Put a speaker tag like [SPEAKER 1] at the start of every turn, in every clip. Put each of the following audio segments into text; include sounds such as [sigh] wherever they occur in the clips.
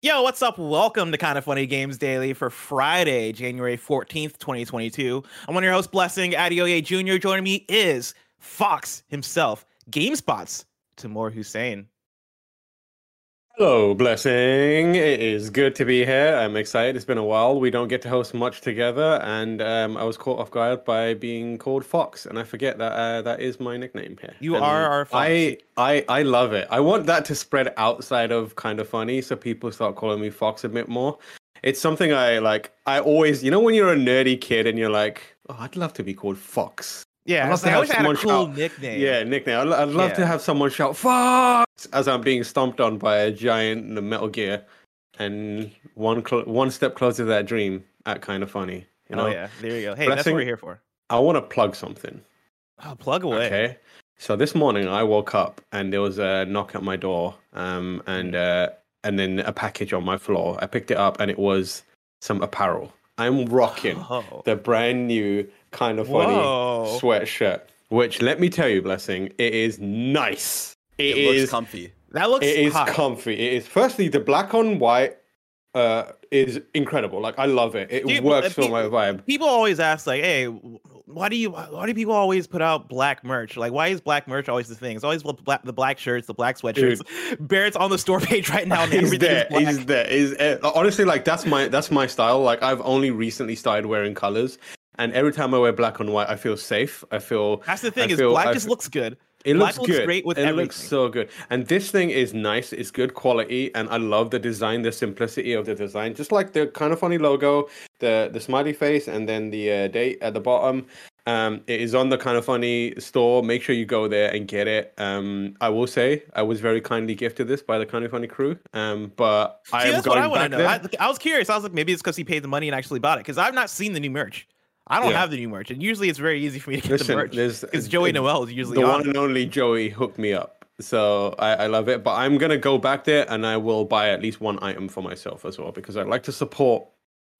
[SPEAKER 1] Yo, what's up? Welcome to Kind of Funny Games Daily for Friday, January 14th, 2022. I'm one of your hosts, Blessing Adeoye Jr. Joining me is Fox himself, GameSpot's Tamoor Hussain.
[SPEAKER 2] Hello, Blessing. It is good to be here. I'm excited. It's been a while. We don't get to host much together, and um, I was caught off guard by being called Fox, and I forget that uh, that is my nickname here.
[SPEAKER 1] You
[SPEAKER 2] And
[SPEAKER 1] are our Fox.
[SPEAKER 2] I, I I love it. I want that to spread outside of kind of funny, so people start calling me Fox a bit more. It's something I like. I always, you know, when you're a nerdy kid and you're like, "Oh, I'd love to be called Fox."
[SPEAKER 1] Yeah,
[SPEAKER 2] I'd love to have
[SPEAKER 1] wish I had a
[SPEAKER 2] someone
[SPEAKER 1] cool
[SPEAKER 2] shout-
[SPEAKER 1] nickname.
[SPEAKER 2] Yeah, nickname. I'd, I'd love to have someone shout "Fox" as I'm being stomped on by a giant in the Metal Gear, and one cl- one step closer to that dream. At kind of funny, you know.
[SPEAKER 1] Oh, yeah. There you go. Hey, that's
[SPEAKER 2] Blessing-
[SPEAKER 1] what we're here for.
[SPEAKER 2] I want to plug something.
[SPEAKER 1] Oh, plug away.
[SPEAKER 2] Okay. So this morning I woke up and there was a knock at my door, um, and uh, and then a package on my floor. I picked it up and it was some apparel. I'm rocking
[SPEAKER 1] Oh.
[SPEAKER 2] the brand new kind of funny
[SPEAKER 1] Whoa.
[SPEAKER 2] sweatshirt. Which let me tell you, blessing, it is nice.
[SPEAKER 3] It,
[SPEAKER 2] it
[SPEAKER 3] looks comfy.
[SPEAKER 1] That looks
[SPEAKER 2] it is
[SPEAKER 1] hot.
[SPEAKER 2] comfy. It is firstly the black on white uh is incredible. Like I love it. It
[SPEAKER 1] Dude,
[SPEAKER 2] works for my vibe.
[SPEAKER 1] people always ask like hey why do you why do people always put out black merch like why is black merch always the thing it's always the black, the black shirts the black sweatshirts [laughs] barrett's on the store page right now and [laughs]
[SPEAKER 2] He's
[SPEAKER 1] everything
[SPEAKER 2] there.
[SPEAKER 1] is black
[SPEAKER 2] He's there. He's uh, honestly like that's my that's my style. Like I've only recently started wearing colors, and every time I wear black and white, I feel safe. I feel
[SPEAKER 1] that's the thing
[SPEAKER 2] I
[SPEAKER 1] is
[SPEAKER 2] feel-
[SPEAKER 1] black
[SPEAKER 2] I
[SPEAKER 1] just
[SPEAKER 2] f-
[SPEAKER 1] looks good
[SPEAKER 2] It
[SPEAKER 1] Black
[SPEAKER 2] looks good.
[SPEAKER 1] great with
[SPEAKER 2] it looks so good. And this thing is nice. It's good quality, and I love the design, the simplicity of the design. Just like the kind of funny logo, the the smiley face, and then the uh, date at the bottom. Um, it is on the kind of funny store. Make sure you go there and get it. Um, I will say I was very kindly gifted this by the kind of funny crew. Um, but I
[SPEAKER 1] See,
[SPEAKER 2] am
[SPEAKER 1] that's
[SPEAKER 2] going
[SPEAKER 1] what I want to
[SPEAKER 2] back
[SPEAKER 1] know.
[SPEAKER 2] there.
[SPEAKER 1] I, I was curious. I was like, maybe it's because he paid the money and actually bought it. Because I've not seen the new merch. I don't
[SPEAKER 2] Yeah.
[SPEAKER 1] have the new merch, and usually it's very easy for me to get the merch because Joey Noel is usually
[SPEAKER 2] the
[SPEAKER 1] on.
[SPEAKER 2] one and only Joey hooked me up. So I, I love it. But I'm gonna go back there and I will buy at least one item for myself as well because I like to support.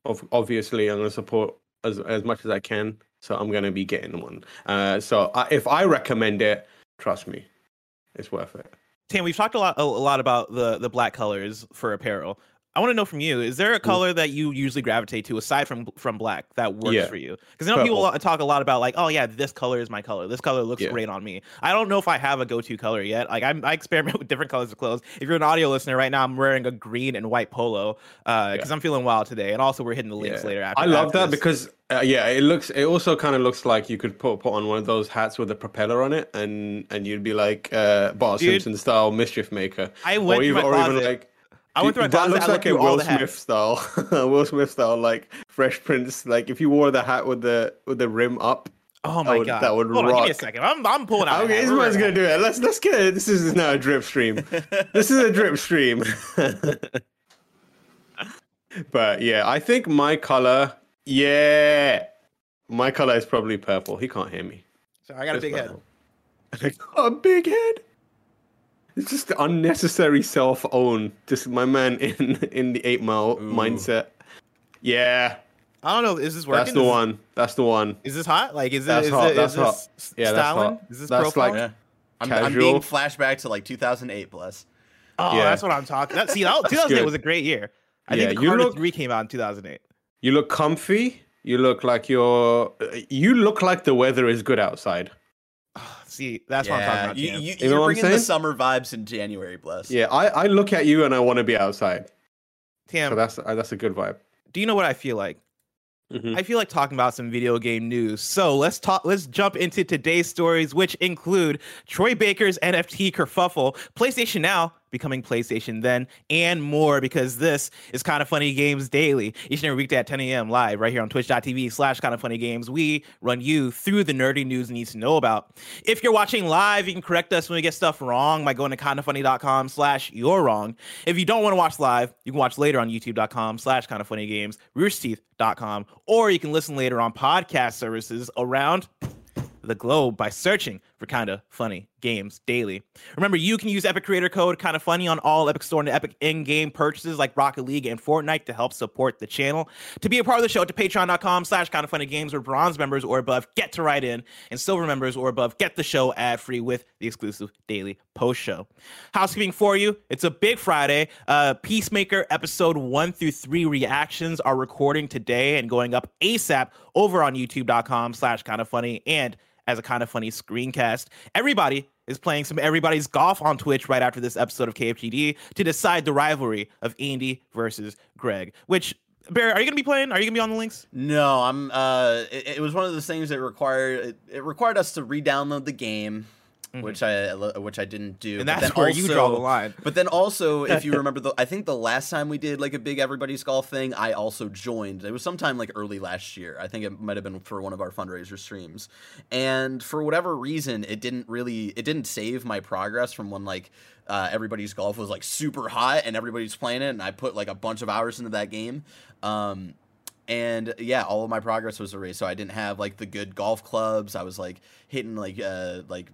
[SPEAKER 2] Of obviously, I'm gonna support as as much as I can. So I'm gonna be getting one. Uh, so I, if I recommend it, trust me, it's worth it.
[SPEAKER 1] Tam, we've talked a lot a, a lot about the the black colors for apparel. I want to know from you: Is there a color that you usually gravitate to aside from from black that works
[SPEAKER 2] Yeah.
[SPEAKER 1] for you? Because I know people talk a lot about like, oh yeah, this color is my color. This color looks
[SPEAKER 2] Yeah.
[SPEAKER 1] great on me. I don't know if I have a go to color yet. Like I'm, I experiment [laughs] with different colors of clothes. If you're an audio listener right now, I'm wearing a green and white polo because I'm feeling wild today. And also, we're hitting the links
[SPEAKER 2] Yeah.
[SPEAKER 1] later. After
[SPEAKER 2] I love
[SPEAKER 1] after
[SPEAKER 2] that
[SPEAKER 1] this.
[SPEAKER 2] because uh, yeah, it looks. It also kind of looks like you could put put on one of those hats with a propeller on it, and and you'd be like uh, Bart
[SPEAKER 1] Dude.
[SPEAKER 2] Simpson style mischief maker.
[SPEAKER 1] I went
[SPEAKER 2] or even,
[SPEAKER 1] my
[SPEAKER 2] or even
[SPEAKER 1] closet.
[SPEAKER 2] like
[SPEAKER 1] I went through
[SPEAKER 2] that looks like a Will. Smith style, [laughs] Will Smith style, like Fresh Prince. Like if you wore the hat with the with the rim up.
[SPEAKER 1] Oh my
[SPEAKER 2] would-
[SPEAKER 1] god!
[SPEAKER 2] that would
[SPEAKER 1] Hold on, give me a second. I'm, I'm pulling out.
[SPEAKER 2] Okay, this
[SPEAKER 1] We're gonna-
[SPEAKER 2] do it. Let's let's get it. This is now a drip stream. this is a drip stream. [laughs] but yeah, I think my color. Yeah, my color is probably purple. He can't hear me.
[SPEAKER 1] So [laughs] I got a big head.
[SPEAKER 2] I got a big head. It's just unnecessary self own. Just my man [laughs] in in the eight mile
[SPEAKER 3] Ooh.
[SPEAKER 2] mindset. Yeah,
[SPEAKER 1] I don't know. Is this working?
[SPEAKER 2] that's the
[SPEAKER 1] Is this-
[SPEAKER 2] one. That's the one.
[SPEAKER 1] Is this hot? Like, is it?
[SPEAKER 2] That's
[SPEAKER 1] is
[SPEAKER 2] hot,
[SPEAKER 1] it-
[SPEAKER 2] that's
[SPEAKER 1] is this
[SPEAKER 2] hot. Yeah, that's
[SPEAKER 1] styling?
[SPEAKER 2] hot.
[SPEAKER 1] Is this
[SPEAKER 2] That's
[SPEAKER 1] profile?
[SPEAKER 2] like-
[SPEAKER 3] Yeah. I'm, I'm
[SPEAKER 2] Casual.
[SPEAKER 3] being flashback to like 2008 plus.
[SPEAKER 1] oh,
[SPEAKER 2] Yeah.
[SPEAKER 1] that's what I'm talking. That, see, that, 2008
[SPEAKER 2] good.
[SPEAKER 1] was a great year. I
[SPEAKER 2] Yeah,
[SPEAKER 1] think the
[SPEAKER 2] you
[SPEAKER 1] Carter
[SPEAKER 2] look-
[SPEAKER 1] 3 came out in 2008.
[SPEAKER 2] You look comfy. You look like you're. You look like the weather is good outside.
[SPEAKER 1] See, that's what I'm talking about.
[SPEAKER 3] you,
[SPEAKER 1] Cam.
[SPEAKER 3] you,
[SPEAKER 2] know
[SPEAKER 3] you're
[SPEAKER 2] what I'm
[SPEAKER 3] bringing the summer vibes in January, bless.
[SPEAKER 2] Yeah, I, I look at you and I want to be outside.
[SPEAKER 1] Tam,
[SPEAKER 2] So that's uh, that's a good vibe.
[SPEAKER 1] do you know what I feel like?
[SPEAKER 2] Mhm.
[SPEAKER 1] I feel like talking about some video game news. So let's talk. Let's jump into today's stories, which include Troy Baker's NFT kerfuffle, PlayStation Now becoming PlayStation Then, and more. Because this is kind of funny games daily, each and every weekday at 10 a.m. live right here on Twitch.tv/slash kind of funny games. We run you through the nerdy news you need to know about. If you're watching live, you can correct us when we get stuff wrong by going to kindoffunny.com/slash you're wrong. If you don't want to watch live, you can watch later on YouTube.com/slash kind of funny games, roosterteeth.com, or you can listen later on podcast services around the globe by searching for Kinda Funny Games daily. Remember, you can use Epic Creator Code Kinda Funny on all Epic Store and Epic in-game purchases like Rocket League and Fortnite to help support the channel. To be a part of the show, to patreon.com slash Kinda Funny Games where bronze members or above get to write in, and silver members or above get the show ad-free with the exclusive daily post show. Housekeeping for you, it's a big Friday. Uh, Peacemaker episode one through three reactions are recording today and going up ASAP over on youtube.com slash kind of funny and as a kind of funny screencast. Everybody is playing some everybody's golf on Twitch right after this episode of KFGD to decide the rivalry of Andy versus Greg. Which Barry, are you gonna be playing? Are you gonna be on the links?
[SPEAKER 3] No, I'm. Uh, it, it was one of those things that required it, it required us to re-download the game. Mm-hmm. Which I which I didn't do,
[SPEAKER 1] and that's where also, you draw the line.
[SPEAKER 3] But then also, if you [laughs] remember, the I think the last time we did like a big everybody's golf thing, I also joined. It was sometime like early last year. I think it might have been for one of our fundraiser streams, and for whatever reason, it didn't really it didn't save my progress from when like uh, everybody's golf was like super hot and everybody's playing it, and I put like a bunch of hours into that game. Um, and yeah, all of my progress was erased. So I didn't have like the good golf clubs. I was like hitting like uh like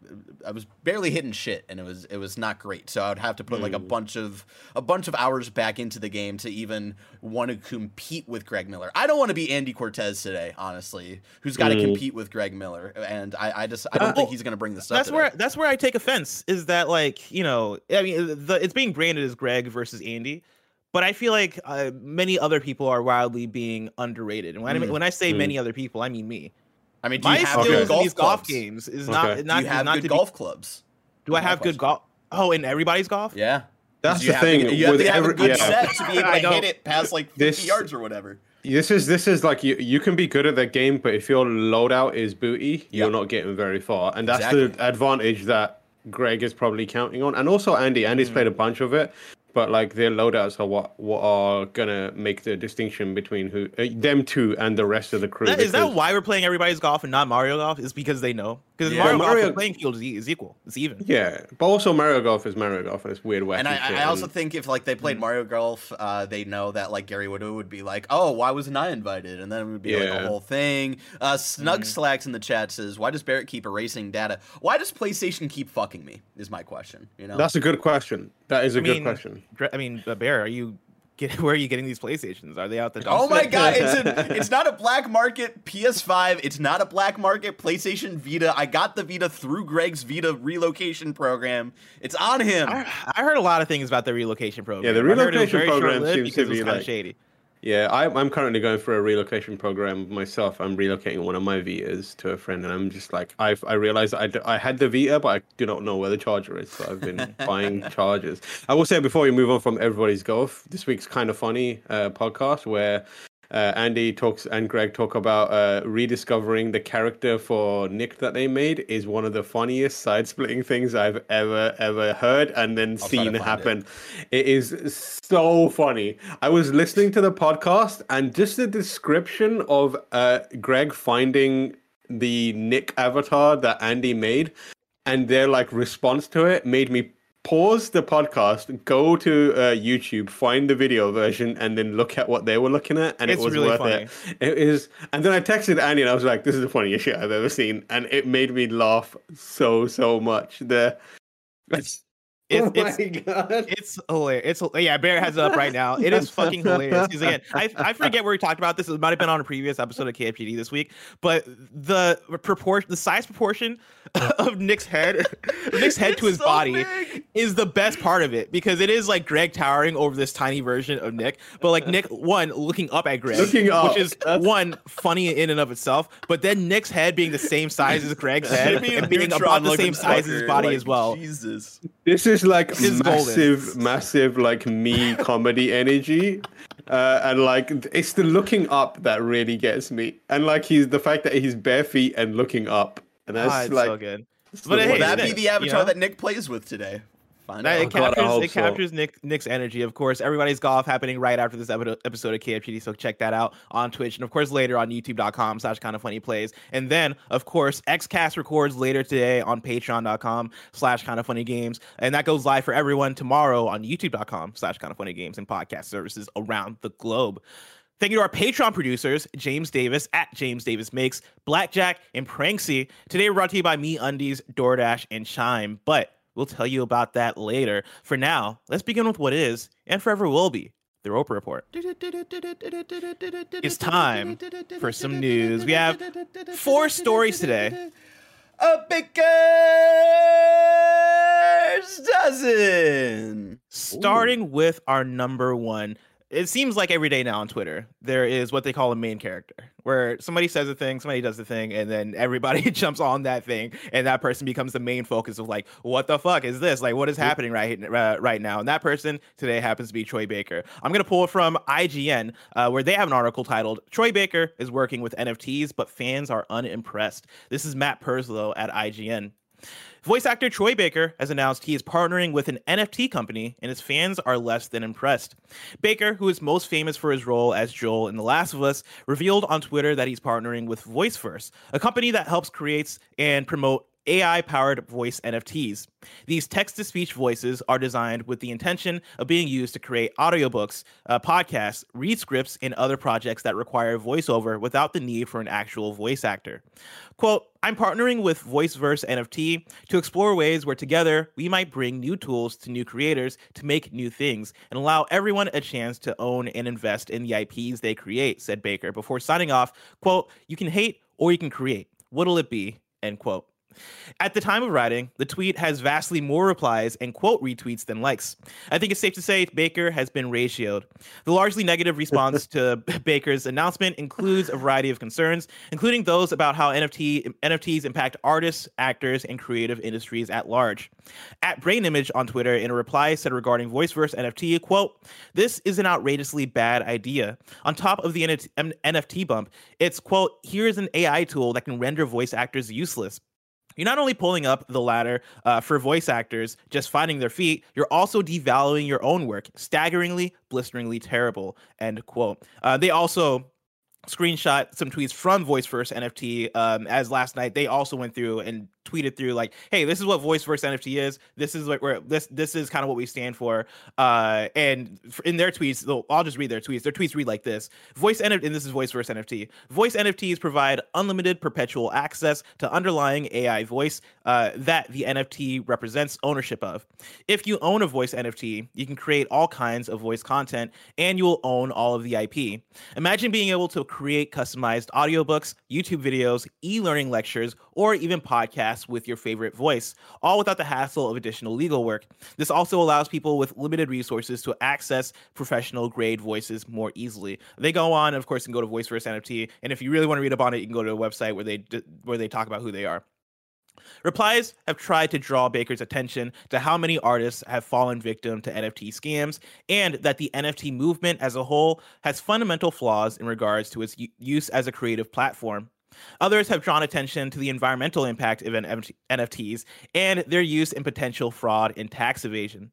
[SPEAKER 3] I was barely hitting shit, and it was it was not great. So I would have to put mm. like a hmm. bunch of a bunch of hours back into the game to even want to compete with Greg Miller. I don't want to be Andy Cortez today, honestly, who's got to mm. compete with Greg Miller, and I, I just I don't uh, think he's gonna bring the up
[SPEAKER 1] That's
[SPEAKER 3] today.
[SPEAKER 1] where that's where I take offense. Is that like you know I mean the, it's being branded as Greg versus Andy but I feel like uh, many other people are wildly being underrated. And when, mm. I, mean, when I say mm. many other people, I mean me.
[SPEAKER 3] I mean, do my you have
[SPEAKER 1] skills
[SPEAKER 3] golf
[SPEAKER 1] in these golf games is not okay. not
[SPEAKER 3] do you have
[SPEAKER 1] not
[SPEAKER 3] good golf be, clubs.
[SPEAKER 1] Do I have good golf? Oh, in everybody's golf?
[SPEAKER 3] Yeah.
[SPEAKER 2] That's the thing.
[SPEAKER 3] To, you have to have every, a good yeah. set to be able [laughs] to hit it past like 50 this, yards or whatever.
[SPEAKER 2] This is this is like you you can be good at the game, but if your loadout is booty, you're not getting very far, and that's exactly. the advantage that Greg is probably counting on, and also Andy. Andy's mm. played a bunch of it, but like their loadouts are what what are gonna make the distinction between who uh, them two and the rest of the crew.
[SPEAKER 1] That, is that why we're playing everybody's golf and not Mario golf? Is because they know because yeah. Mario, Mario golf playing field is, is, equal, it's even.
[SPEAKER 2] Yeah, but also Mario golf is Mario golf and it's weird.
[SPEAKER 3] And I, I also think if like they played mm. Mario golf, uh, they know that like Gary Whitta would be like, oh, why wasn't I invited? And then it would be yeah. like a whole thing. Uh, Snug mm. Slacks in the chat says, why does Barrett keep erasing data? Why does PlayStation keep fucking me? Is my question. You know,
[SPEAKER 2] that's a good question. That is a I good question.
[SPEAKER 1] I mean, uh, Bear, are you Get, [laughs] where are you getting these PlayStations? Are they out the dumpster?
[SPEAKER 3] Oh my god, it's a, [laughs] it's not a black market PS5. It's not a black market PlayStation Vita. I got the Vita through Greg's Vita relocation program. It's on him.
[SPEAKER 1] I, I heard a lot of things about the relocation program.
[SPEAKER 2] Yeah, the relocation program seems to be like
[SPEAKER 1] shady.
[SPEAKER 2] Yeah, I, I'm currently going through a relocation program myself. I'm relocating one of my Vitas to a friend, and I'm just like, I've I realized I, d- I had the Vita, but I do not know where the charger is, so I've been [laughs] buying chargers. I will say before we move on from everybody's golf, this week's kind of funny uh, podcast where uh, Andy talks and Greg talk about uh, rediscovering the character for Nick that they made is one of the funniest side splitting things I've ever ever heard and then I'll seen happen. It. it is so funny. I was listening to the podcast and just the description of uh, Greg finding the Nick avatar that Andy made and their like response to it made me pause the podcast, go to uh, YouTube, find the video version, and then look at what they were looking at, and it's it was really worth funny. it. It is, and then I texted Andy, and I was like, "This is the funniest shit I've ever seen," and it made me laugh so so much. The
[SPEAKER 1] it's, [laughs] oh it's, it's hilarious. It's yeah, Bear has it up right now. It is fucking hilarious. Because again, I, I forget where we talked about this. It might have been on a previous episode of KFGD this week, but the proportion, the size proportion of Nick's head, [laughs] Nick's head to his so body, big. is the best part of it because it is like Greg towering over this tiny version of Nick. But like Nick, [laughs] one looking up at Greg,
[SPEAKER 2] looking up.
[SPEAKER 1] which is [laughs] one funny in and of itself. But then Nick's head being the same size as Greg's head and being about the same size as his body
[SPEAKER 3] like,
[SPEAKER 1] as well.
[SPEAKER 3] Jesus,
[SPEAKER 2] this is like this massive, golden. massive like me [laughs] comedy energy. Uh, and like it's the looking up that really gets me, and like he's the fact that he's bare feet and looking up, and that's ah, like
[SPEAKER 1] so good.
[SPEAKER 3] But hey, that be the avatar you know? that Nick plays with today.
[SPEAKER 1] Find that, it captures, it captures. Nick Nick's energy. Of course, everybody's golf happening right after this episode of KFGD. So check that out on Twitch and of course later on YouTube.com slash kind of funny plays. And then of course XCast records later today on Patreon.com slash kind of funny games. And that goes live for everyone tomorrow on YouTube.com slash kind of funny games and podcast services around the globe. Thank you to our Patreon producers, James Davis at James Davis Makes, Blackjack, and Pranksy. Today we're brought to you by MeUndies, DoorDash, and Chime, but we'll tell you about that later. For now, let's begin with what is, and forever will be, the Roper Report. It's time for some news. We have four stories today.
[SPEAKER 3] A baker's dozen.
[SPEAKER 1] Starting with our number one it seems like every day now on Twitter there is what they call a main character, where somebody says a thing, somebody does the thing, and then everybody [laughs] jumps on that thing, and that person becomes the main focus of like, what the fuck is this? Like, what is happening right uh, right now? And that person today happens to be Troy Baker. I'm gonna pull it from IGN, uh, where they have an article titled "Troy Baker is working with NFTs, but fans are unimpressed." This is Matt Purslow at IGN. Voice actor Troy Baker has announced he is partnering with an NFT company, and his fans are less than impressed. Baker, who is most famous for his role as Joel in The Last of Us, revealed on Twitter that he's partnering with VoiceVerse, a company that helps create and promote AI powered voice NFTs. These text to speech voices are designed with the intention of being used to create audiobooks, uh, podcasts, read scripts, and other projects that require voiceover without the need for an actual voice actor. Quote, I'm partnering with VoiceVerse NFT to explore ways where together we might bring new tools to new creators to make new things and allow everyone a chance to own and invest in the IPs they create, said Baker before signing off, quote, you can hate or you can create. What'll it be? End quote. At the time of writing, the tweet has vastly more replies and quote retweets than likes. I think it's safe to say Baker has been ratioed. The largely negative response [laughs] to Baker's announcement includes a variety of concerns, including those about how NFT, NFTs impact artists, actors, and creative industries at large. At Brain Image on Twitter, in a reply said regarding VoiceVerse NFT, quote, This is an outrageously bad idea. On top of the NFT bump, it's, quote, here's an AI tool that can render voice actors useless. You're not only pulling up the ladder uh, for voice actors just finding their feet, you're also devaluing your own work. Staggeringly, blisteringly terrible. End quote. Uh, they also screenshot some tweets from VoiceVerse NFT um, as last night they also went through and tweeted through like, "Hey, this is what VoiceVerse NFT is. This is like where this this is kind of what we stand for." Uh, and in their tweets, I'll just read their tweets. Their tweets read like this: Voice and this is VoiceVerse NFT. Voice NFTs provide unlimited perpetual access to underlying AI voice uh, that the NFT represents ownership of. If you own a voice NFT, you can create all kinds of voice content, and you will own all of the IP. Imagine being able to create customized audiobooks, YouTube videos, e-learning lectures, or even podcasts with your favorite voice, all without the hassle of additional legal work. This also allows people with limited resources to access professional grade voices more easily. They go on, of course, and go to Voice VoiceVerse NFT, and if you really want to read up on it, you can go to a website where they where they talk about who they are. Replies have tried to draw Baker's attention to how many artists have fallen victim to NFT scams and that the NFT movement as a whole has fundamental flaws in regards to its use as a creative platform. Others have drawn attention to the environmental impact of NFTs and their use in potential fraud and tax evasion.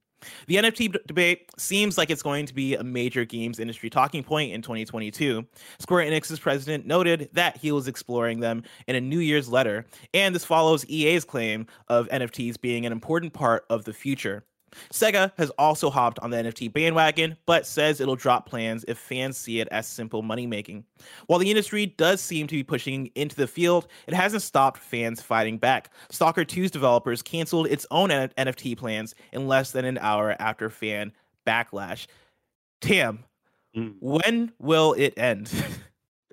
[SPEAKER 1] The NFT debate seems like it's going to be a major games industry talking point in 2022. Square Enix's president noted that he was exploring them in a New Year's letter, and this follows EA's claim of NFTs being an important part of the future. Sega has also hopped on the NFT bandwagon, but says it'll drop plans if fans see it as simple money making. While the industry does seem to be pushing into the field, it hasn't stopped fans fighting back. Stalker 2's developers canceled its own N- NFT plans in less than an hour after fan backlash. Tam, mm. when will it end?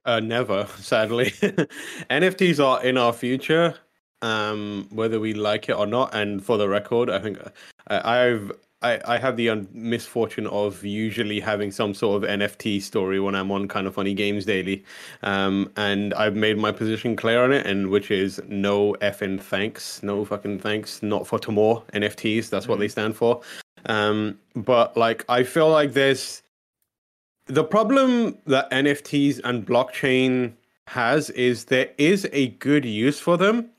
[SPEAKER 2] uh, never, sadly. [laughs] NFTs are in our future um, whether we like it or not. And for the record, I think uh, I've I, I have the un- misfortune of usually having some sort of NFT story when I'm on kind of funny games daily, um, and I've made my position clear on it, and which is no effing thanks, no fucking thanks, not for tomorrow NFTs. That's mm-hmm. what they stand for. Um, but like I feel like there's the problem that NFTs and blockchain has is there is a good use for them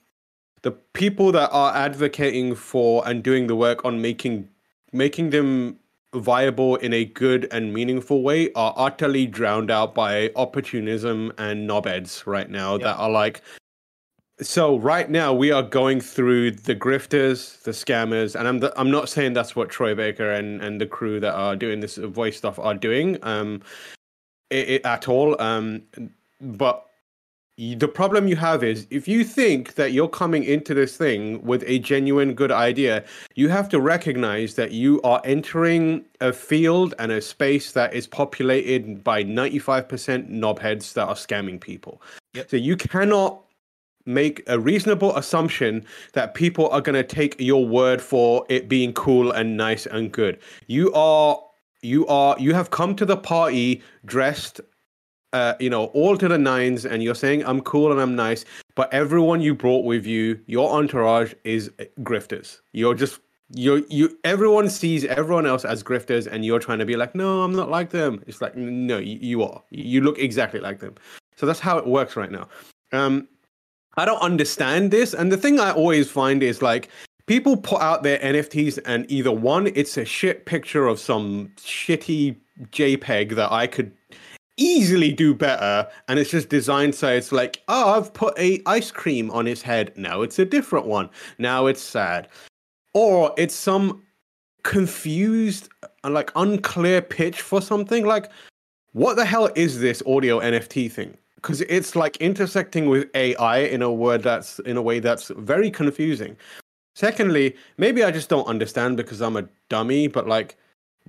[SPEAKER 2] the people that are advocating for and doing the work on making making them viable in a good and meaningful way are utterly drowned out by opportunism and knobheads right now yep. that are like so right now we are going through the grifters the scammers and i'm the, i'm not saying that's what troy baker and and the crew that are doing this voice stuff are doing um it, it, at all. Um, but the problem you have is if you think that you're coming into this thing with a genuine good idea, you have to recognize that you are entering a field and a space that is populated by 95% knobheads that are scamming people. Yep. So you cannot make a reasonable assumption that people are going to take your word for it being cool and nice and good. You are you are you have come to the party dressed uh, you know, all to the nines, and you're saying I'm cool and I'm nice, but everyone you brought with you, your entourage is grifters. You're just you you everyone sees everyone else as grifters, and you're trying to be like, no, I'm not like them. It's like, no, you, you are. You look exactly like them. So that's how it works right now. Um, I don't understand this, and the thing I always find is like people put out their NFTs, and either one, it's a shit picture of some shitty JPEG that I could easily do better and it's just designed so it's like oh i've put a ice cream on his head. Now it's a different one. Now it's sad. Or it's some confused and like unclear pitch for something like what the hell is this audio nft thing? Because it's like intersecting with ai in a word that's in a way that's very confusing. Secondly maybe i just don't understand because i'm a dummy but like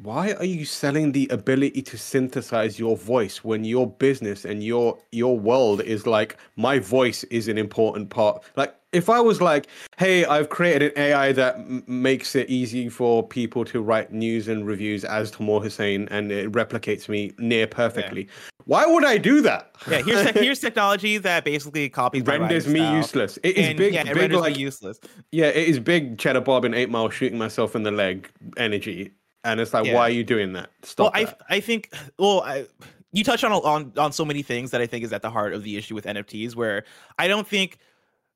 [SPEAKER 2] why are you selling the ability to synthesize your voice when your business and your your world is like my voice is an important part? Like if i was like hey i've created an ai that m- makes it easy for people to write news and reviews as Tamoor Hussain and it replicates me near perfectly yeah. why would i do that?
[SPEAKER 1] Yeah here's te- here's [laughs] technology that basically copies
[SPEAKER 2] renders me
[SPEAKER 1] style.
[SPEAKER 2] useless. It is
[SPEAKER 1] and,
[SPEAKER 2] big,
[SPEAKER 1] yeah, it
[SPEAKER 2] big
[SPEAKER 1] like useless.
[SPEAKER 2] Yeah it is big cheddar bob and eight mile shooting myself in the leg energy and it's like yeah. why are you doing that
[SPEAKER 1] stop well that. i i think well i you touch on on on so many things that i think is at the heart of the issue with nfts where i don't think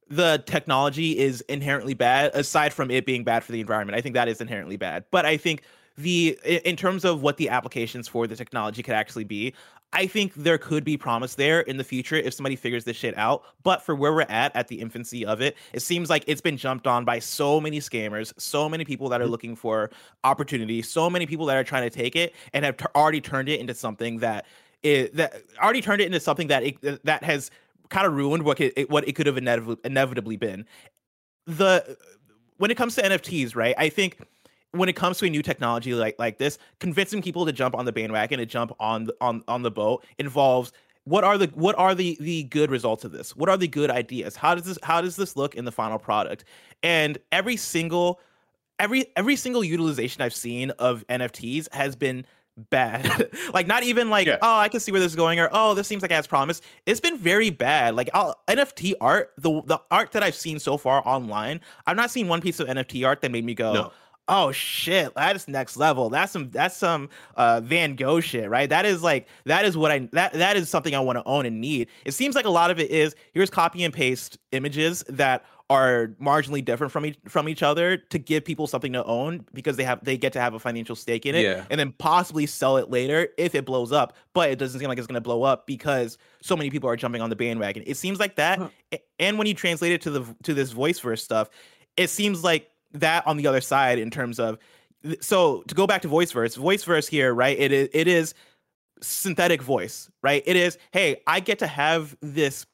[SPEAKER 1] the technology is inherently bad aside from it being bad for the environment i think that is inherently bad but i think the in terms of what the applications for the technology could actually be I think there could be promise there in the future if somebody figures this shit out. But for where we're at at the infancy of it, it seems like it's been jumped on by so many scammers, so many people that are mm-hmm. looking for opportunity, so many people that are trying to take it and have t- already turned it into something that it, that already turned it into something that it, that has kind of ruined what it, what it could have inevitably, inevitably been. The when it comes to NFTs, right? I think when it comes to a new technology like like this, convincing people to jump on the bandwagon to jump on the, on on the boat involves what are the what are the the good results of this? What are the good ideas? How does this how does this look in the final product? And every single every every single utilization I've seen of NFTs has been bad. [laughs] like not even like yeah. oh I can see where this is going or oh this seems like it has promise. It's been very bad. Like I'll, NFT art, the the art that I've seen so far online, I've not seen one piece of NFT art that made me go. No oh shit. That is next level. That's some that's some uh van gogh shit right? That is like that is what i that that is something i want to own and need. It seems like a lot of it is here's copy and paste images that are marginally different from each from each other to give people something to own because they have they get to have a financial stake in it
[SPEAKER 2] yeah.
[SPEAKER 1] and then possibly sell it later if it blows up but it doesn't seem like it's going to blow up because so many people are jumping on the bandwagon. It seems like that huh. and when you translate it to the to this voice verse stuff it seems like that on the other side in terms of so to go back to voice verse, voice verse here, right? It is it is synthetic voice, right? It is, hey, I get to have this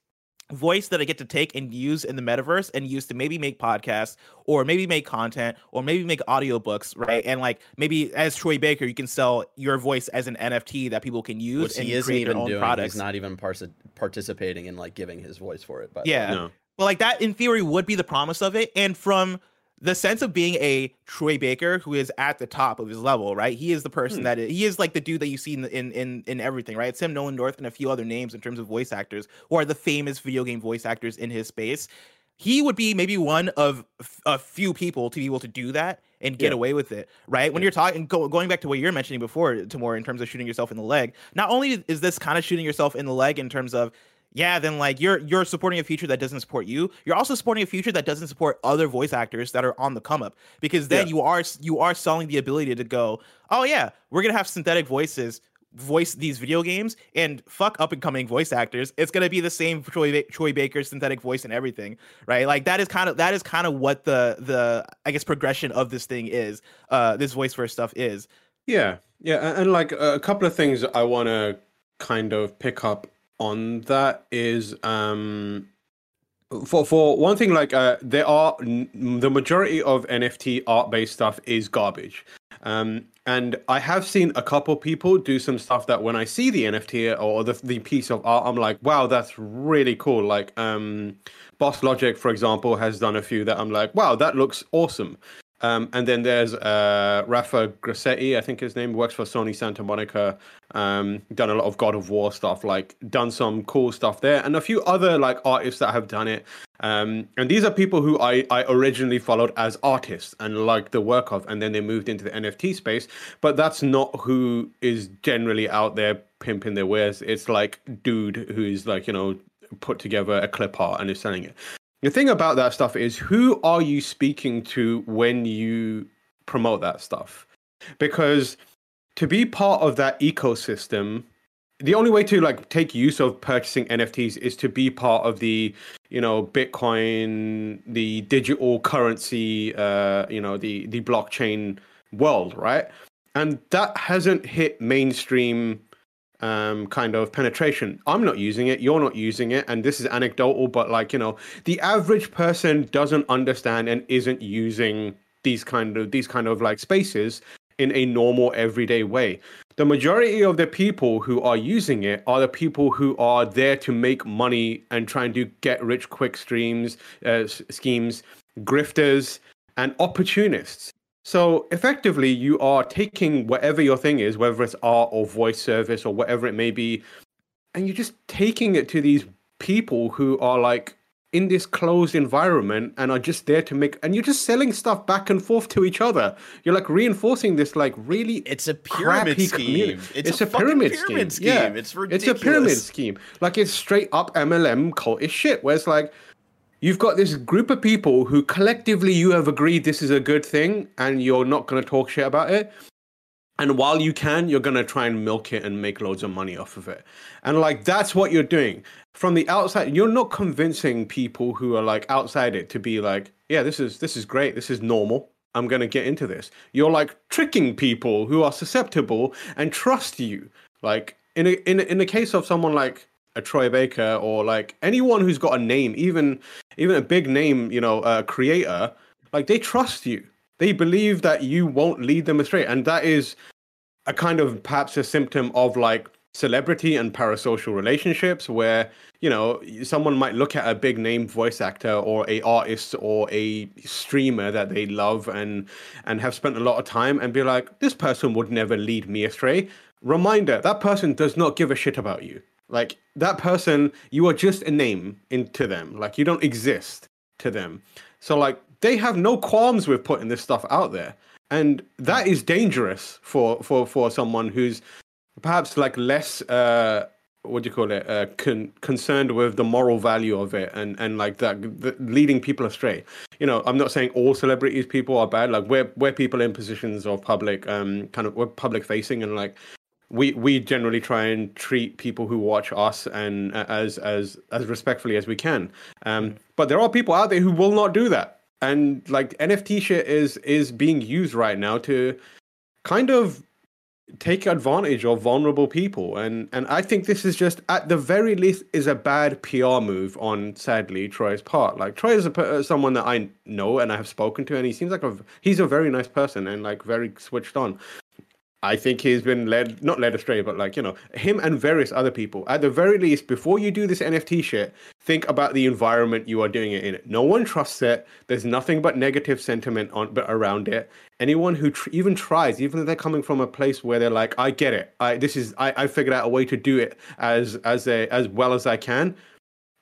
[SPEAKER 1] voice that I get to take and use in the metaverse and use to maybe make podcasts or maybe make content or maybe make audiobooks, right? And like maybe as Troy Baker, you can sell your voice as an NFT that people can use
[SPEAKER 3] Which
[SPEAKER 1] and
[SPEAKER 3] he isn't
[SPEAKER 1] create
[SPEAKER 3] even
[SPEAKER 1] their own
[SPEAKER 3] doing.
[SPEAKER 1] products.
[SPEAKER 3] He's not even par- participating in like giving his voice for it. But
[SPEAKER 1] yeah, no. well, like that in theory would be the promise of it. And from the sense of being a Troy Baker who is at the top of his level, right? He is the person hmm. that is, he is like the dude that you see in, in in in everything, right? It's him, Nolan North, and a few other names in terms of voice actors who are the famous video game voice actors in his space. He would be maybe one of a few people to be able to do that and get yeah. away with it, right? When yeah. you're talking, go, going back to what you're mentioning before, Tamoor, in terms of shooting yourself in the leg. Not only is this kind of shooting yourself in the leg in terms of yeah, then like you're you're supporting a future that doesn't support you. You're also supporting a future that doesn't support other voice actors that are on the come up because then yeah. you are you are selling the ability to go, "Oh yeah, we're going to have synthetic voices voice these video games and fuck up and coming voice actors it's going to be the same Troy, Troy Baker synthetic voice and everything right like that is kind of that is kind of what the the I guess progression of this thing is uh this VoiceVerse stuff is
[SPEAKER 2] yeah yeah and, and like a couple of things I want to kind of pick up on that is um for for one thing like uh there are the majority of nft art based stuff is garbage. Um and i have seen a couple people do some stuff that when i see the nft or the, the piece of art i'm like wow that's really cool. Like um boss logic for example has done a few that i'm like wow that looks awesome um, and then there's uh, Rafa Grassetti, I think his name works for Sony Santa Monica. Um, done a lot of God of War stuff, like done some cool stuff there, and a few other like artists that have done it. Um, and these are people who I, I originally followed as artists and liked the work of, and then they moved into the NFT space. But that's not who is generally out there pimping their wares. It's like dude who's like you know put together a clip art and is selling it the thing about that stuff is who are you speaking to when you promote that stuff? Because to be part of that ecosystem, the only way to like take use of purchasing NFTs is to be part of the, you know, Bitcoin, the digital currency, uh, you know, the the blockchain world, right? And that hasn't hit mainstream um, kind of penetration. I'm not using it, you're not using it, and this is anecdotal, but like, you know, the average person doesn't understand and isn't using these kind of these kind of like spaces in a normal everyday way. The majority of the people who are using it are the people who are there to make money and trying to get rich quick streams, uh, schemes, grifters, and opportunists. So effectively, you are taking whatever your thing is, whether it's art or voice service or whatever it may be, and you're just taking it to these people who are like in this closed environment and are just there to make and you're just selling stuff back and forth to each other you're like reinforcing this like really
[SPEAKER 3] it's a pyramid scheme
[SPEAKER 2] it's, it's a, a pyramid,
[SPEAKER 3] pyramid
[SPEAKER 2] scheme. scheme. yeah
[SPEAKER 3] it's ridiculous. it's
[SPEAKER 2] a pyramid scheme like it's straight up mlm cultish shit where it's like you've got this group of people who collectively you have agreed this is a good thing and you're not going to talk shit about it. And while you can you're going to try and milk it and make loads of money off of it. And like that's what you're doing. From the outside you're not convincing people who are like outside it to be like yeah this is this is great. This is normal. I'm going to get into this. You're like tricking people who are susceptible and trust you. Like in a, in a, in the case of someone like a Troy Baker or like anyone who's got a name, even even a big name, you know, uh, creator, like they trust you. They believe that you won't lead them astray, and that is a kind of perhaps a symptom of like celebrity and parasocial relationships where you know someone might look at a big name voice actor or a artist or a streamer that they love and and have spent a lot of time and be like this person would never lead me astray. Reminder that person does not give a shit about you like that person, you are just a name into them. Like you don't exist to them. So like they have no qualms with putting this stuff out there. And that is dangerous for for for someone who's perhaps like less uh what do you call it uh con- concerned with the moral value of it and and like that the, leading people astray you know i'm not saying all celebrities people are bad like we're we're people in positions of public um kind of we're public facing and like we we generally try and treat people who watch us and uh, as as as respectfully as we can. Um, but there are people out there who will not do that, and like NFT shit is is being used right now to kind of take advantage of vulnerable people. And and I think this is just at the very least is a bad PR move on sadly Troy's part. Like Troy is a, uh, someone that I know and I have spoken to and he seems like a he's a very nice person and like very switched on I think he's been led, not led astray, but like, you know, him and various other people. At the very least, before you do this NFT shit, think about the environment you are doing it in. No one trusts it. There's nothing but negative sentiment on but around it. Anyone who tr- even tries, even if they're coming from a place where they're like, I get it. I this is I, I figured out a way to do it as as a, as well as I can.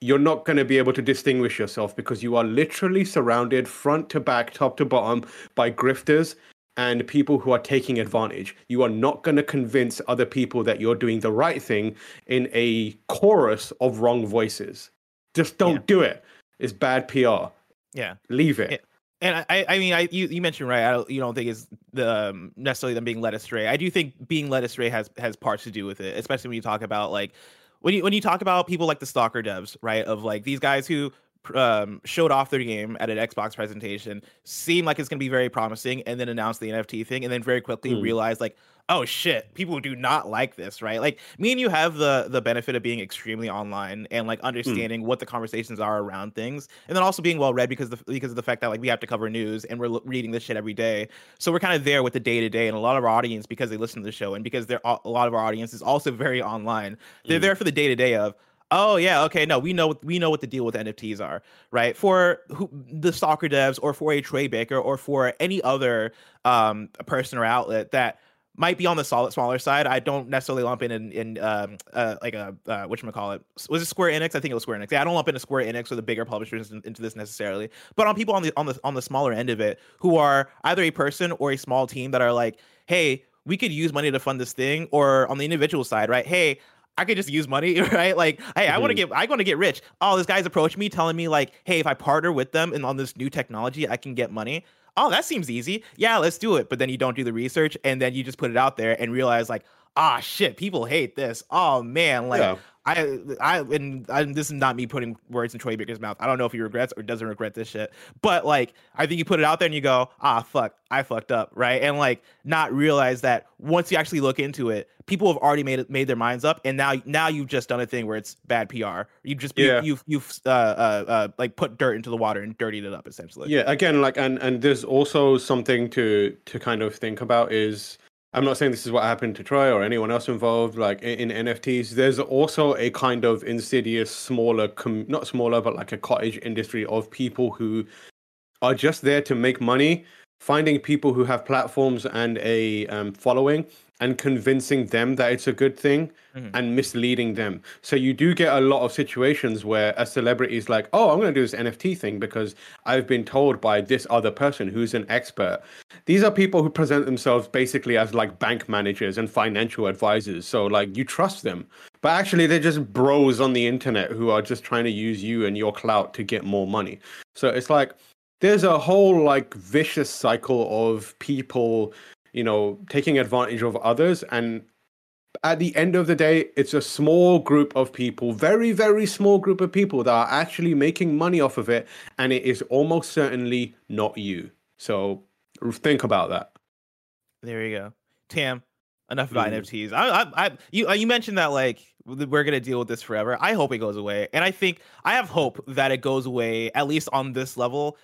[SPEAKER 2] You're not going to be able to distinguish yourself because you are literally surrounded front to back, top to bottom by grifters and people who are taking advantage. You are not going to convince other people that you're doing the right thing in a chorus of wrong voices. Just don't yeah. do it. It's bad PR.
[SPEAKER 1] Yeah.
[SPEAKER 2] Leave it.
[SPEAKER 1] And I, I mean, I you, you mentioned right. I don't, you don't think it's the um, necessarily them being led astray. I do think being led astray has has parts to do with it, especially when you talk about like when you when you talk about people like the stalker devs, right? Of like these guys who um, showed off their game at an Xbox presentation, seemed like it's going to be very promising, and then announced the NFT thing, and then very quickly mm. realized like, oh shit, people do not like this, right? Like me and you have the the benefit of being extremely online and like
[SPEAKER 2] Hmm.
[SPEAKER 1] understanding what the conversations are around things, and then also being well read because the because of the fact that like we have to cover news and we're reading this shit every day. So we're kind of there with the day to day, and a lot of our audience because they listen to the show and because they're a a lot of our audience is also very online. They're
[SPEAKER 2] Mm.
[SPEAKER 1] there for the day to day of. Oh yeah, okay. No, we know we know what the deal with NFTs are, right? For who, the Stalker devs, or for a Trey Baker, or for any other um person or outlet that might be on the solid smaller side. I don't necessarily lump in in, in um uh like a uh which call it was it Square Enix? I think it was Square Enix. Yeah, I don't lump into Square Enix or the bigger publishers in- into this necessarily, but on people on the on the on the smaller end of it who are either a person or a small team that are like, hey, we could use money to fund this thing, or on the individual side, right? Hey. I could just use money, [laughs] right? Like, hey, I want to get, I want to get rich. Oh, this guy's approaching me, telling me like, hey, if I partner with them and on this new technology, I can get money oh, that seems easy. Yeah, let's do it. But then you don't do the research and then you just put it out there and realize like, ah, shit, people hate this. Oh man, like
[SPEAKER 2] Yeah.
[SPEAKER 1] I, I, and I, this is not me putting words in Troy Baker's mouth. I don't know if he regrets or doesn't regret this shit, but like, I think you put it out there and you go, ah, fuck, I fucked up, right? And like, not realize that once you actually look into it, people have already made it, made their minds up, and now, now you've just done a thing where it's bad PR. You just,
[SPEAKER 2] Yeah.
[SPEAKER 1] you, you've, you've, uh, uh, uh, like put dirt into the water and dirtied it up essentially.
[SPEAKER 2] Yeah, again, like, and and there's also something to to kind of think about is. I'm not saying this is what happened to Troy or anyone else involved. Like in, in NFTs, there's also a kind of insidious, smaller, com- not smaller, but like a cottage industry of people who are just there to make money, finding people who have platforms and a um, following, and convincing them that it's a good thing
[SPEAKER 1] Mhm.
[SPEAKER 2] and misleading them. So you do get a lot of situations where a celebrity is like, "Oh, I'm going to do this NFT thing because I've been told by this other person who's an expert." These are people who present themselves basically as like bank managers and financial advisors. So like you trust them, but actually they're just bros on the internet who are just trying to use you and your clout to get more money. So it's like there's a whole like vicious cycle of people, you know, taking advantage of others and at the end of the day, it's a small group of people, very, very small group of people that are actually making money off of it, and it is almost certainly not you. So think about that.
[SPEAKER 1] There you go, Tam. Enough about
[SPEAKER 2] Mm.
[SPEAKER 1] NFTs. I, I, I, you, uh, you mentioned that like we're gonna deal with this forever. I hope it goes away, and I think I have hope that it goes away at least on this level